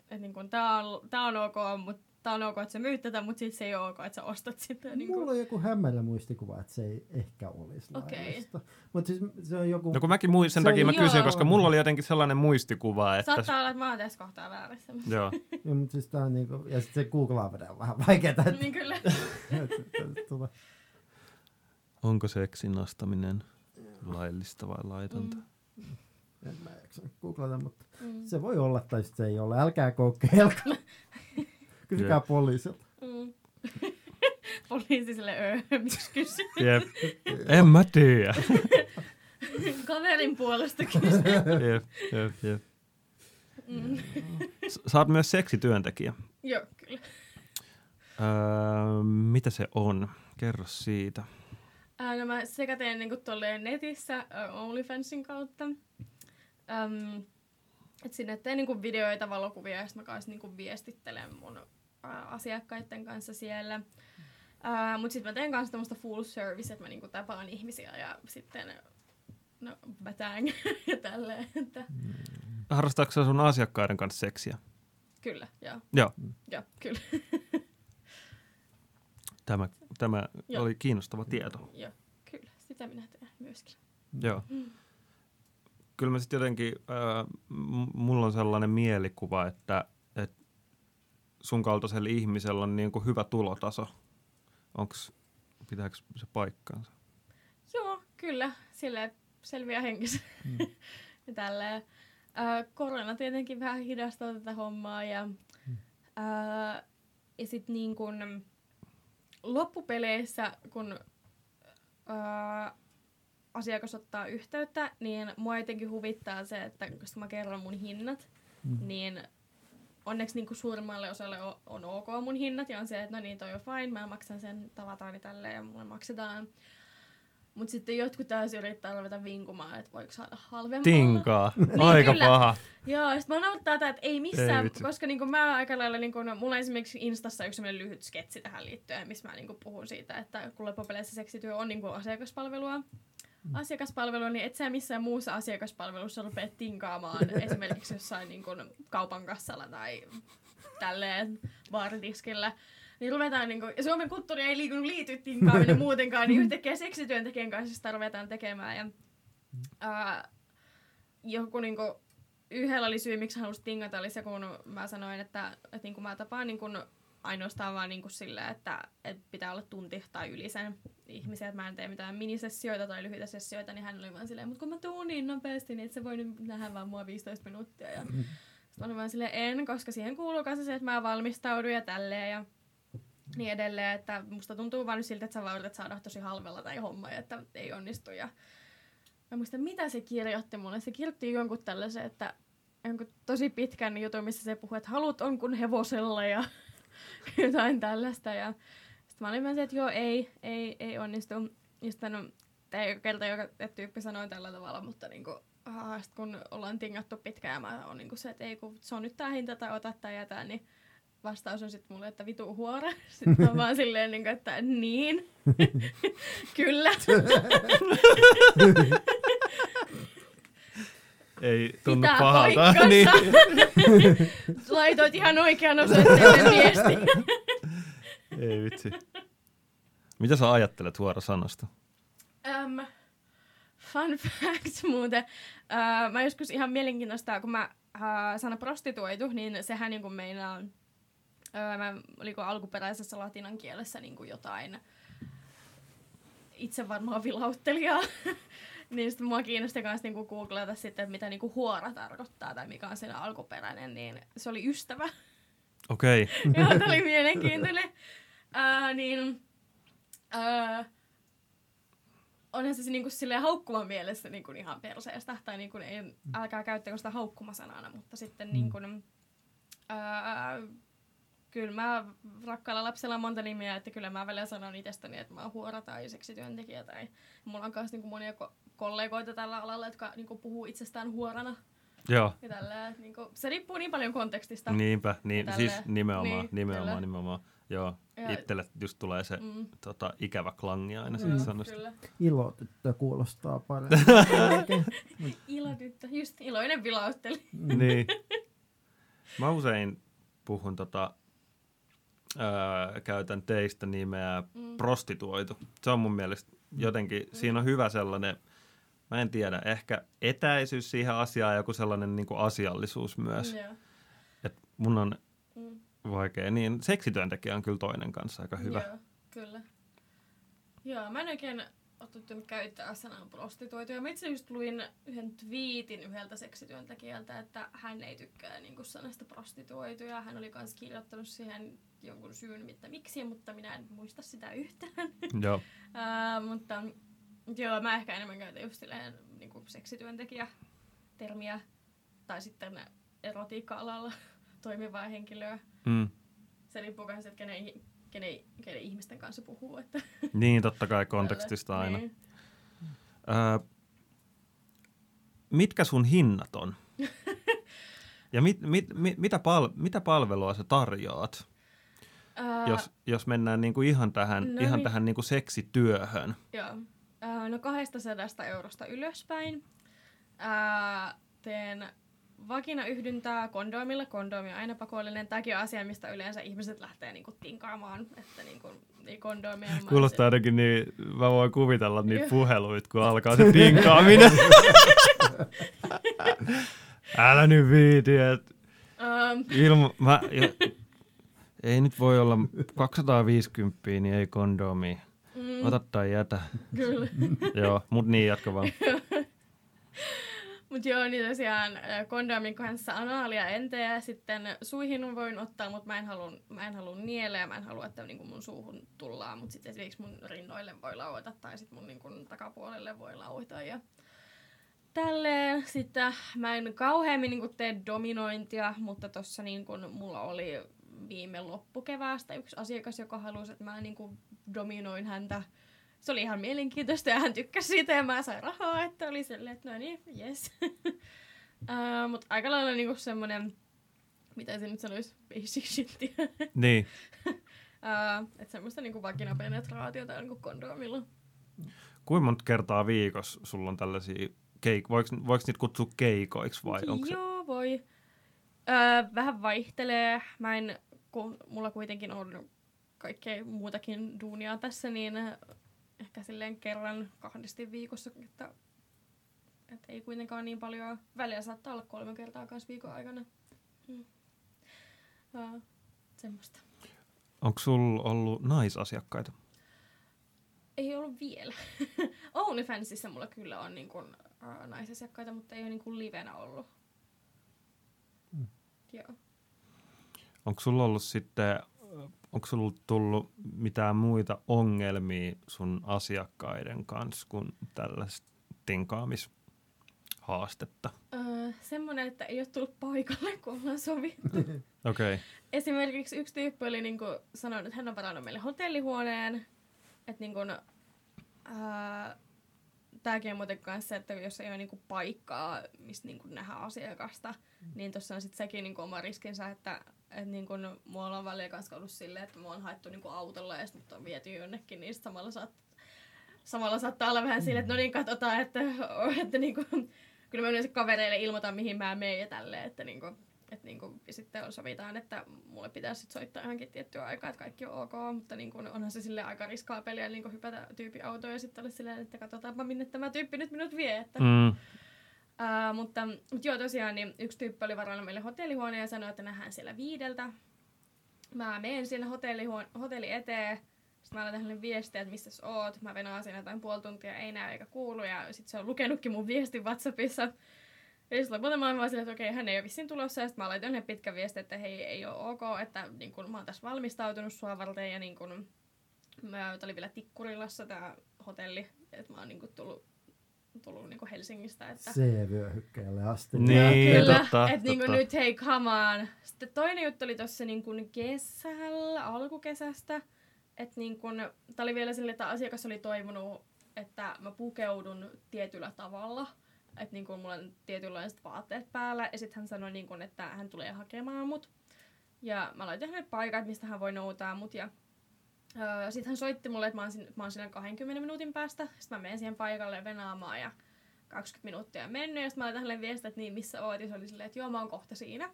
että niinku, tää, on, tää on ok, mutta tää on ok, että sä myyt tätä, mutta sit se ei ole ok, että sä ostat sitä. Niinku. Mulla on joku hämärä muistikuva, että se ei ehkä olisi Okei. laillista. Mutta siis se on joku... No kun mäkin muist, sen Se on- takia mä Joo. kysyin, koska mulla oli jotenkin sellainen muistikuva, että... Saattaa olla, että mä oon tässä kohtaa väärässä. Joo. Ja, mutta siis tää on niinku, ja sitten se googlaaminen on vähän vaikeaa. Että, niin kyllä. Onko seksin ostaminen laillista vai laitonta? Mm. en mä jaksa googlata, mutta Mm. se voi olla tai sitten se ei ole. Älkää kokeilko. Kysykää Jep. poliisilta. Mm. Poliisi sille, öö, miksi kysyt? Jep. En mä tiedä. Kaverin puolesta kysyt. jep, jep, jep. Mm. Sä oot myös seksityöntekijä. Joo, kyllä. Öö, mitä se on? Kerro siitä. Ää, no mä sekä teen niinku tolleen netissä ä, OnlyFansin kautta. Öm, et sinne teen niinku videoita, valokuvia ja sitten mä kanssa niinku viestittelen mun ä, asiakkaiden kanssa siellä. Ää, mut sitten mä teen kanssa tämmöistä full service, että mä niinku tapaan ihmisiä ja sitten no batang ja tälleen. Että, Harrastaako sä sun asiakkaiden kanssa seksiä? kyllä, joo. Joo. Joo, kyllä. Tämä, tämä Joo. oli kiinnostava tieto. joo, kyllä. Sitä minä teen myöskin. Joo. Mm. Kyllä mä sitten jotenkin, äh, mulla on sellainen mielikuva, että, että sun kaltaisella ihmisellä on niin kuin hyvä tulotaso. Onks, pitääkö se paikkaansa? Joo, kyllä. Sille selviää hengissä. Mm. ja tälleen. Äh, korona tietenkin vähän hidastaa tätä hommaa ja, Mm. äh, ja sit niin kun, loppupeleissä, kun ää, asiakas ottaa yhteyttä, niin mua jotenkin huvittaa se, että koska mä kerron mun hinnat, mm. niin onneksi niin kuin suurimmalle osalle on, on ok mun hinnat ja on se, että no niin toi on fine, mä maksan sen tavataani tälleen ja mulle maksetaan. Mutta sitten jotkut taas yrittää ruveta vinkumaan, että voiko saada halvemmalla. Tinkaa. Niin, Aika kyllä. paha. Joo, sit mä nauttaa tätä, että ei missään, Ei vitsi. koska niinku mä aika lailla, niinku, no, mulla on esimerkiksi Instassa yksi sellainen lyhyt sketsi tähän liittyen, missä mä niinku puhun siitä, että kun loppupeleissä seksityö on niinku asiakaspalvelua, asiakaspalvelua, niin et sä missään muussa asiakaspalvelussa rupea tinkaamaan esimerkiksi jossain niinku kaupan kassalla tai tälleen baaridiskillä. Niin ruvetaan, niinku, ja Suomen kulttuuri ei liikunut liity tinkaaminen muutenkaan, niin yhtäkkiä seksityöntekijän kanssa sitä ruvetaan tekemään. Ja, ää, joku niinku, yhdellä oli syy, miksi halusin tingata, oli se, kun mä sanoin, että, että niin kuin mä tapaan niin kuin ainoastaan vaan niin kuin sillä, että, että pitää olla tunti tai yli sen ihmisiä, että mä en tee mitään minisessioita tai lyhyitä sessioita, niin hän oli vaan silleen, mutta kun mä tuun niin nopeasti, niin et sä voi nyt nähdä vaan mua 15 minuuttia. Ja sitten mä olin vaan silleen, en, koska siihen kuuluu kanssa se, että mä valmistaudun ja tälleen ja niin edelleen, että musta tuntuu vaan siltä, että sä vaan yrität saada tosi halvella tai homma, että ei onnistu. Ja mä muistan, mitä se kirjoitti mulle. Se kirjoitti jonkun tällaisen, että jonkun tosi pitkän jutun, missä se puhuu, että halut on kuin hevosella ja jotain tällaista. Ja sitten mä olin se, että joo, ei, ei, ei onnistu. Ja sitten no, tämä ei kerta, joka tyyppi sanoi tällä tavalla, mutta niinku, ah, sit kun ollaan tingattu pitkään ja mä oon niinku se, että ei kun se on nyt tää hinta tai ota tai jätä, niin vastaus on sitten mulle, että vitu huora. Sitten mä vaan silleen, niin kuin, että niin, kyllä. Ei tunnu Pitää pahalta. paikkansa. Niin. Laitoit ihan oikean osoitteeseen viesti. Ei vitsi. Mitä sä ajattelet huorosanasta? Um, fun fact muuten. Uh, mä joskus ihan mielenkiintoista, kun mä uh, sana prostituoitu, niin sehän niin kuin meinaa, uh, mä, oliko alkuperäisessä latinan kielessä niin kuin jotain itse varmaan vilauttelijaa. niin sitten mua kiinnosti myös niinku googlata sitten, että mitä niinku huora tarkoittaa tai mikä on sen alkuperäinen, niin se oli ystävä. Okei. Okay. Joo, tämä oli mielenkiintoinen. Uh, niin, uh, onhan se niinku silleen haukkuman mielessä niinku ihan perseestä, tai niinku ei, älkää käyttäkö sitä haukkumasanana, mutta sitten niinku, uh, kyllä mä rakkaalla lapsella on monta nimiä, että kyllä mä välillä sanon itsestäni, että mä oon huora tai seksityöntekijä, tai mulla on myös niinku monia ko- kollegoita tällä alalla, jotka niinku puhuu itsestään huorana Joo. ja tällä, niinku, se riippuu niin paljon kontekstista. Niinpä, niin, Tälleen. siis nimenomaan, Niin, nimenomaan, nimenomaan. Joo, Ja- itselle just tulee se Mm. tota, ikävä klangi aina Joo, siitä sanasta. kyllä. Ilotyttö kuulostaa paremmin. Ilotyttö, just iloinen vilautteli. niin. Mä usein puhun tota, öö, käytän teistä nimeä Mm. prostituoitu. Se on mun mielestä jotenkin, siinä on hyvä sellainen, mä en tiedä, ehkä etäisyys siihen asiaan ja joku sellainen niin kuin asiallisuus myös. Joo. Et mun on Mm. vaikea, niin seksityöntekijä on kyllä toinen kanssa aika hyvä. Joo, kyllä. Joo, mä en oikein ole tottunut käyttää sanaa prostituoituja. Mä itse just luin yhden twiitin yhdeltä seksityöntekijältä, että hän ei tykkää niin sanasta prostituoituja. Hän oli myös kirjoittanut siihen jonkun syyn, mitä miksi, mutta minä en muista sitä yhtään. Joo. Uh, mutta joo, mä ehkä enemmän käytän just silleen niin seksityöntekijä termiä tai sitten erotiikka-alalla toimivaa henkilöä. Mm. Se riippuu myös, että kenen, kenen, kenen ihmisten kanssa puhuu. Että Niin, totta kai kontekstista aina. Niin. Öö, mitkä sun hinnat on? Ja mit, mit, mit, mitä, pal, mitä palvelua sä tarjoat, Ää, jos, jos mennään niinku ihan tähän, no ihan niin. tähän niinku seksityöhön? Joo. Ää, no 200 eurosta ylöspäin. Ää, teen vakinayhdyntää kondomilla. Kondomi on aina pakollinen. Tämäkin on asia, mistä yleensä ihmiset lähtee niinku tinkaamaan. Että niinku, ei kondomia. ilman- Kuulostaa jotenkin niin, mä voin kuvitella niitä puheluita, kun alkaa se tinkaaminen. Älä nyt viiti, että Ähm, ilma, mä, jo, ei nyt voi olla 250, niin ei kondomi. mm, Ota tai jätä. kyllä. Joo, mut niin jatka vaan. Mutta joo, niin tosiaan äh, kondomin kanssa anaalia en tee. Sitten suihin voin ottaa, mutta mä en halua, mä en nieleä. Mä en halua, että niinku mun suuhun tullaan. Mutta sitten esimerkiksi mun rinnoille voi lauita tai sitten mun niinku takapuolelle voi lauita. Ja tälleen. Sitten mä en kauheammin niinku tee dominointia, mutta tossa niinku mulla oli viime loppukeväästä yksi asiakas, joka halusi, että mä niinku dominoin häntä se oli ihan mielenkiintoista ja hän tykkäsi siitä ja mä sain rahaa, että oli silleen, että no niin, yes. uh, Mutta aika lailla niinku semmonen, mitä se nyt sanoisi, basic shit. niin. uh, että semmoista niinku vakinapenetraatiota niinku kondomilla. Kuinka monta kertaa viikossa sulla on tällaisia keik... Voiko, voiko niitä kutsua keikoiksi vai onko Joo, se... voi. Öö, vähän vaihtelee. Mä en, kun mulla kuitenkin on kaikkea muutakin duunia tässä, niin ehkä silleen kerran kahdesti viikossa, että, että ei kuitenkaan niin paljon. Väliä saattaa olla kolme kertaa kanssa viikon aikana. Hmm. Uh, semmoista. Onko sulla ollut naisasiakkaita? Ei ollut vielä. OnlyFansissa mulla kyllä on niin kun, uh, naisasiakkaita, mutta ei ole niin kun livenä ollut. Hmm. Joo. Onko sulla ollut sitten onko sulla tullut mitään muita ongelmia sun asiakkaiden kanssa kuin tällaista tinkaamishaastetta? Öö, semmoinen, että ei ole tullut paikalle, kun ollaan sovittu. Okei. Okay. Esimerkiksi yksi tyyppi oli niin kuin, sanonut, että hän on varannut meille hotellihuoneen. Että niin kuin, ää, tämäkin on muuten kanssa se, että jos ei ole niinku paikkaa, mistä niinku nähdään asiakasta, mm. niin tuossa on sitten sekin niinku oma riskinsä, että et niinku, mua on välillä kanssa ollut silleen, että mua on haettu niinku autolla ja sitten on viety jonnekin, niin samalla, saat, samalla saattaa olla vähän silleen, että no niin, katsotaan, että, että niinku, kyllä mä yleensä kavereille ilmoitan, mihin mä menen ja tälleen, että niinku, että niinku, sitten sovitaan, että mulle pitäisi sit soittaa johonkin tiettyä aikaa, että kaikki on ok, mutta niinku, onhan se sille aika riskaa peliä niinku hypätä tyyppi autoon ja sitten olla silleen, että katsotaanpa minne tämä tyyppi nyt minut vie. Että, mm. Uh, mutta, mutta joo tosiaan, niin yksi tyyppi oli varannut meille hotellihuoneen ja sanoi, että nähdään siellä viideltä. Mä menen sinne hotellihuone- hotelli eteen. Sitten mä laitan hänelle viestiä, että missä oot. Mä venaan siinä jotain puoli tuntia, ei näy eikä kuulu. Ja sitten se on lukenutkin mun viestin Whatsappissa. Ja sitten lopulta mä olen vaan silleen, että okei, hän ei ole vissiin tulossa. Ja sitten mä laitan hänelle pitkä viesti, että hei, ei ole ok, että niin kun, mä oon tässä valmistautunut sua varten. Ja niin kun, mä, oli vielä Tikkurilassa tämä hotelli. Että mä oon niin kun, tullut tullut niinku Helsingistä. Että... C-vyöhykkeelle asti. Niin, ja kyllä, totta, että niinku nyt hei, come on. Sitten toinen juttu oli tuossa niinku kesällä, alkukesästä. Että niinku, tää oli vielä sille, että asiakas oli toivonut, että mä pukeudun tietyllä tavalla. Että niinku, mulla on tietynlaiset vaatteet päällä. Ja sitten hän sanoi, niinku, että hän tulee hakemaan mut. Ja mä laitoin hänelle paikat, mistä hän voi noutaa mut. Ja Öö, sitten hän soitti mulle, että mä oon, siinä, mä oon siinä 20 minuutin päästä. Sitten mä menen siihen paikalle venaamaan ja 20 minuuttia mennyt. Ja sitten mä laitan hänelle viestiä, että niin, missä oot? Ja se oli silleen, että joo, mä oon kohta siinä.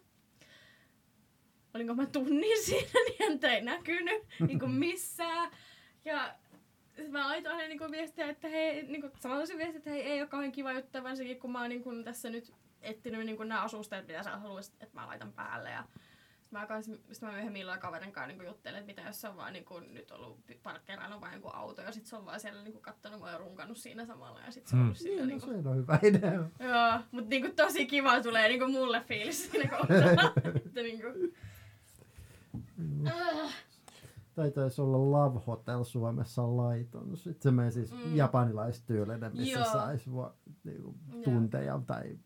Olinko mä tunnin siinä, niin häntä ei näkynyt niin kuin missään. Ja sitten mä laitoin hänelle niin viestiä, että hei, niin kuin, samalla se viesti, että hei, ei ole kauhean kiva juttu, varsinkin kun mä oon niin kuin, tässä nyt etsinyt niin kuin, nämä asusteet, mitä sä haluaisit, että mä laitan päälle. Ja mä, kans, mä myöhemmin illalla kaverin kanssa niin juttelin, että mitä jos se on vaan niin kuin, nyt ollut parkkeeraillut vain joku auto ja sitten se on vaan siellä niin kuin, kattonut mua ja runkannut siinä samalla ja sitten se on hmm. siinä. Niin, niin kuin, se on hyvä idea. Joo, mutta niin kuin, tosi kiva tulee niin kuin, mulle fiilis siinä kohtaa. että, niin kuin, uh tai taisi olla Love Hotel Suomessa laiton. Sitten se meni siis mm. japanilaistyylinen, missä Joo. saisi niinku, tunteja Joo. tai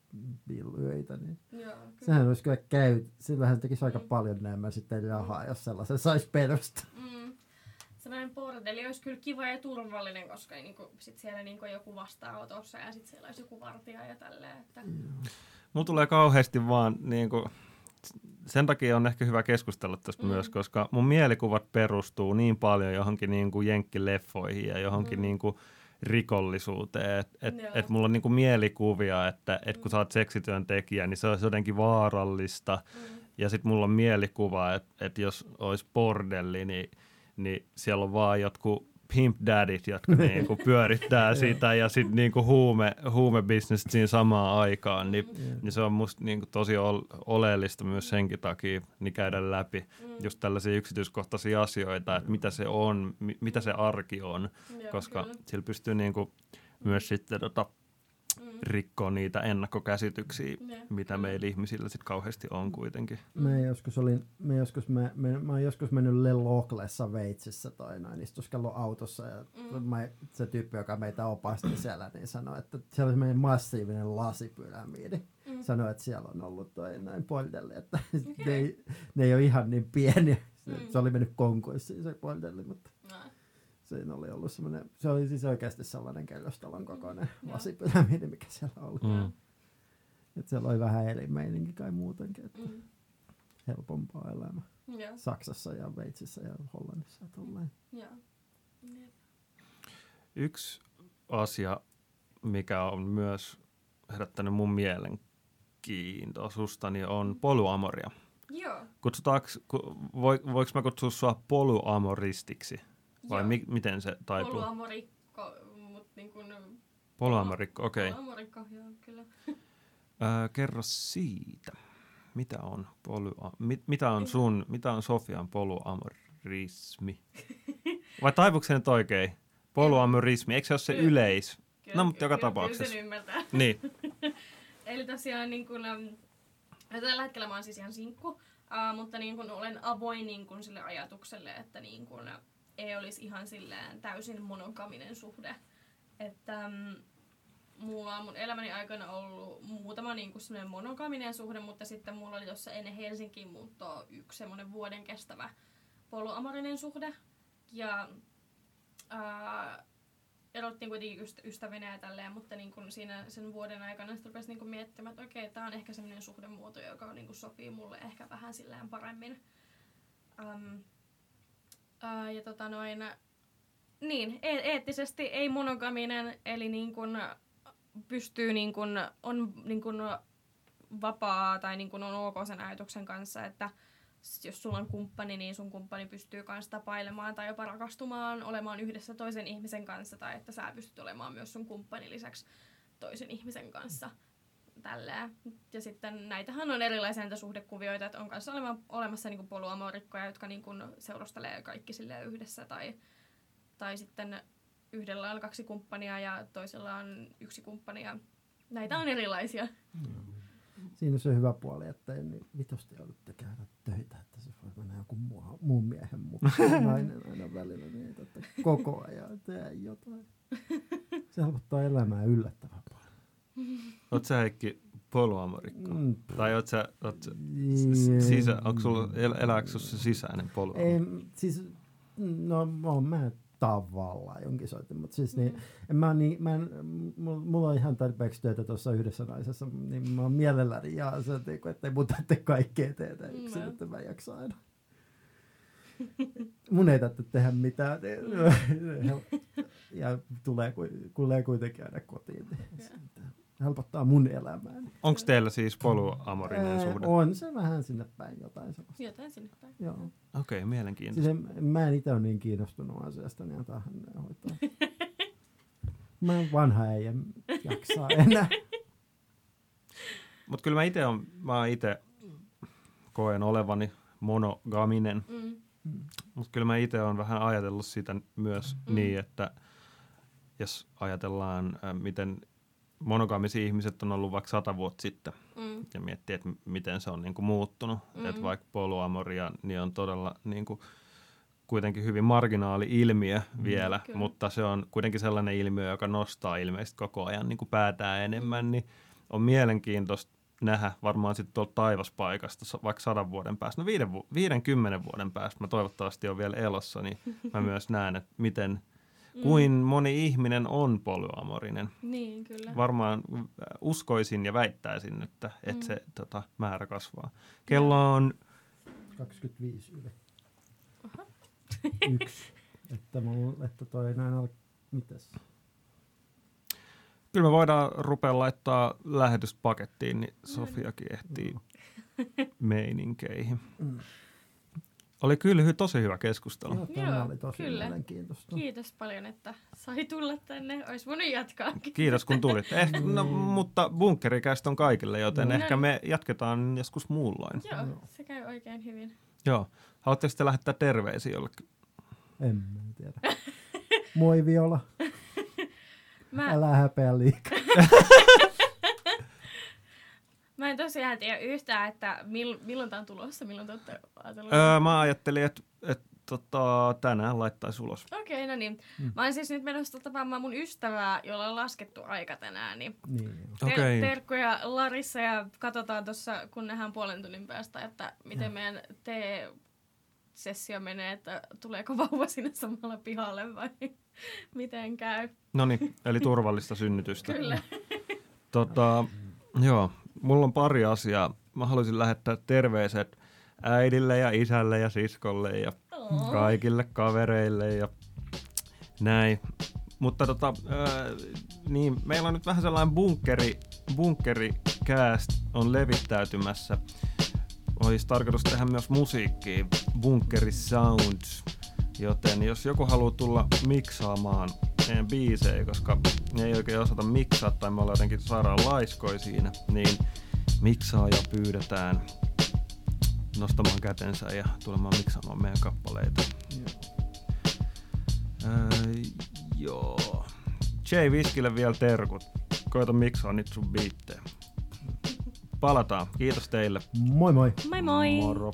yöitä. Niin. Joo, Sehän olisi kyllä käy. Sillähän tekisi mm. aika paljon enemmän sitten rahaa, mm. jos sellaisen saisi perustaa. Mm. Sellainen bordeli olisi kyllä kiva ja turvallinen, koska niinku, sit siellä niinku joku vastaanotossa ja sitten siellä olisi joku vartija ja tälleen. Että... Mulla tulee kauheasti vaan niinku, sen takia on ehkä hyvä keskustella tästä mm. myös, koska mun mielikuvat perustuu niin paljon johonkin niin kuin jenkkileffoihin ja johonkin mm. niin kuin rikollisuuteen. Että et, et mulla on niin kuin mielikuvia, että et kun mm. sä oot seksityöntekijä, niin se olisi jotenkin vaarallista. Mm. Ja sitten mulla on mielikuva, että et jos olisi bordelli, niin, niin siellä on vaan jotkut pimp daddit, jotka niinku pyörittää sitä ja sitten niinku huume, huumebisnes siinä samaan aikaan, niin, mm. niin se on musta niinku tosi oleellista myös senkin takia niin käydä läpi mm. just tällaisia yksityiskohtaisia asioita, että mitä se on, mi, mitä se arki on, Joo, koska kyllä. sillä pystyy niinku myös sitten tota, Mm. rikkoo niitä ennakkokäsityksiä, Ne, mitä meillä ihmisillä sitten kauheasti on kuitenkin. Me joskus olin, me joskus, me, me, mä oon joskus mennyt Le Loclessa Veitsissä toi noin, istuskellut autossa ja Mm. mä, se tyyppi, joka meitä opasti siellä, niin sanoi, että siellä oli semmoinen massiivinen lasipyramiidi. Mm. Sanoi, että siellä on ollut toi noin bordelli, että ne, ei, ne ei ole ihan niin pieniä. Se, Mm. se oli mennyt konkurssiin se bordelli, mutta. Siinä oli ollut semmoinen, se oli siis oikeasti sellainen kerrostalon kokoinen Joo. lasipyramiidi, mikä siellä oli. Mm. Et siellä oli vähän eri meininki kai muutenkin, että Mm. helpompaa elämä. Joo. Saksassa ja Veitsissä ja Hollannissa ja tolleen. Joo. Jep. Yksi asia, mikä on myös herättänyt mun mielenkiintoisusta, niin on polyamoria. Joo. Kutsutaanko, ku, voi, voiko mä kutsua sua polyamoristiksi? Vai mi, miten se taipuu? Poluamorikko, mut niin kuin... Polyamorikko, okei. Okay. Poluamorikko, joo, kyllä. Öö, kerro siitä. Mitä on, polya, mit, mitä on sun, mitä on Sofian polyamorismi? Vai taipuuko se nyt oikein? Polyamorismi, eikö se ole se Kyllä. yleis? Kyllä, No, mutta joka kyllä, tapauksessa. Kyllä sen ymmärtää. Niin, Eli tosiaan niin ja tällä hetkellä mä oon siis ihan sinkku, uh, mutta niin kun olen avoin niin kun sille ajatukselle, että niin kun, ä, ei olisi ihan silleen täysin monogaminen suhde. Että äm, mulla on mun elämäni aikana ollut muutama niin kun semmoinen monogaminen suhde, mutta sitten mulla oli tuossa ennen Helsinkiin muuttoa yksi semmoinen vuoden kestävä poluamorinen suhde. Ja ää, erottiin kuitenkin ystä, ystävinä ja tälleen, mutta niin kun siinä sen vuoden aikana sitten rupesi niin kun miettimään, että okei, tämä on ehkä semmoinen suhdemuoto, joka niin kun sopii mulle ehkä vähän silleen paremmin. Um, ää, ja tota noin, niin, e- eettisesti ei monogaminen, eli niin kun pystyy niin kun, on niin kun vapaa tai niin kun on ok sen ajatuksen kanssa, että jos sulla on kumppani, niin sun kumppani pystyy kanssa tapailemaan tai jopa rakastumaan, olemaan yhdessä toisen ihmisen kanssa, tai että sä pystyt olemaan myös sun kumppanin lisäksi toisen ihmisen kanssa. Tälleen. Ja sitten näitähän on erilaisia näitä suhdekuvioita, että on kanssa olema, olemassa niinku poluamorikkoja, jotka niinku seurustelee kaikki silleen yhdessä, tai, tai sitten yhdellä on kaksi kumppania ja toisella on yksi kumppani, ja näitä on erilaisia. Siinä on se hyvä puoli, että ei niin vitosti joudutte käydä töitä, että se voi mennä joku muu, muun miehen mukaan. Nainen aina välillä niin, että koko ajan tee jotain. Se helpottaa elämää yllättävän. oot sä Heikki polyamorikko? Mm, Tai oot sä, oot sä Jee. sisä, onko sulla, el, elääkö sussa se sisäinen polyamori? Ei, siis, no oon mä tavallaan jonkin sortin, mutta siis niin, en mä, niin, mä en, mulla, on ihan tarpeeksi työtä tuossa yhdessä naisessa, niin mä oon mielelläni ja se, että ettei mun tarvitse kaikkea tehdä yksin, Mm. että mä jaksan aina. Mun ei tarvitse tehdä mitään. niin- ja tulee, tulee kuitenkin aina kotiin. Niin se helpottaa mun elämääni. Onko teillä siis polyamorinen Ää, suhde? On se vähän sinne päin jotain sellaista. Jotain sinne päin. Joo. Okei, okay, Siis mielenkiintoista. en, mä en itse ole niin kiinnostunut asiasta, niin antaa hänen hoitaa. Mä vanha äijä, jaksaa enää. Mutta kyllä mä itse on, mä itse koen olevani monogaminen, Mm. mutta kyllä mä itse olen vähän ajatellut sitä myös Mm. mm. niin, että jos ajatellaan, miten monogamisia ihmiset on ollut vaikka sata vuotta sitten Mm. ja miettii, että miten se on niin kuin muuttunut, Mm. mm. että vaikka polyamoria niin on todella niin kuin, kuitenkin hyvin marginaali ilmiö Mm. vielä, Kyllä. mutta se on kuitenkin sellainen ilmiö, joka nostaa ilmeisesti koko ajan niin kuin päätään enemmän, niin on mielenkiintoista nähdä varmaan sitten tuolta taivaspaikasta vaikka sadan vuoden päästä, no viiden, vu- 50 vuoden päästä, mä toivottavasti on vielä elossa, niin mä myös näen, että miten, kuin moni ihminen on polyamorinen. Niin, kyllä. Varmaan äh, uskoisin ja väittäisin, että, että Mm. se tota, määrä kasvaa. Kello on 25 yli. Aha. Yksi. Että, mulla, että toi näin al... Mitäs? Kyllä me voidaan rupea laittaa lähetystä pakettiin, niin Sofiakin ehtii meininkeihin. Mm. Oli kyllä hy- tosi hyvä keskustelu. Joo, tämä Joo, oli tosi kyllä. mielenkiintoista. Kiitos paljon, että sai tulla tänne. Olisi voinut jatkaakin. Kiitos kun tulit. Eh, no, mutta bunkkerikäistä on kaikille, joten No ehkä me jatketaan joskus muulloin. Joo, Joo. se käy oikein hyvin. Joo. Haluatteko te lähettää terveisiä jollekin? En mä tiedä. Moi Viola. Mä, Älä häpeä liikaa. mä en tosiaan tiedä yhtään, että mil, milloin tämä on tulossa, milloin te olette ajatellut. Öö, mä ajattelin, että et, tota, tänään laittaisi ulos. Okei, no niin. Mä oon siis nyt menossa tapaamaan mun ystävää, jolla on laskettu aika tänään, niin Niin. Ter- Okei. terkkuja Larissa ja katsotaan tuossa, kun nähdään puolen tunnin päästä, että miten meidän tee-sessio menee, että tuleeko vauva sinne samalla pihalle vai miten käy. No niin, eli turvallista synnytystä. Kyllä. Tota, joo, mulla on pari asiaa. Mä haluaisin lähettää terveiset äidille ja isälle ja siskolle ja Oo. kaikille kavereille ja näin. Mutta tota, ää, niin, meillä on nyt vähän sellainen bunkkeri, bunkkericast on levittäytymässä. Olisi tarkoitus tehdä myös musiikkia, Bunkkeri Sounds. Joten jos joku haluaa tulla miksaamaan meidän biisejä, koska ne ei oikein osata miksaa tai me ollaan jotenkin sairaan laiskoi siinä, niin miksaa ja pyydetään nostamaan kätensä ja tulemaan miksaamaan meidän kappaleita. Ää, joo. Jay Viskille vielä terkut. Koita miksaa nyt sun biittejä. Palataan. Kiitos teille. Moi moi! Moi moi! Moro.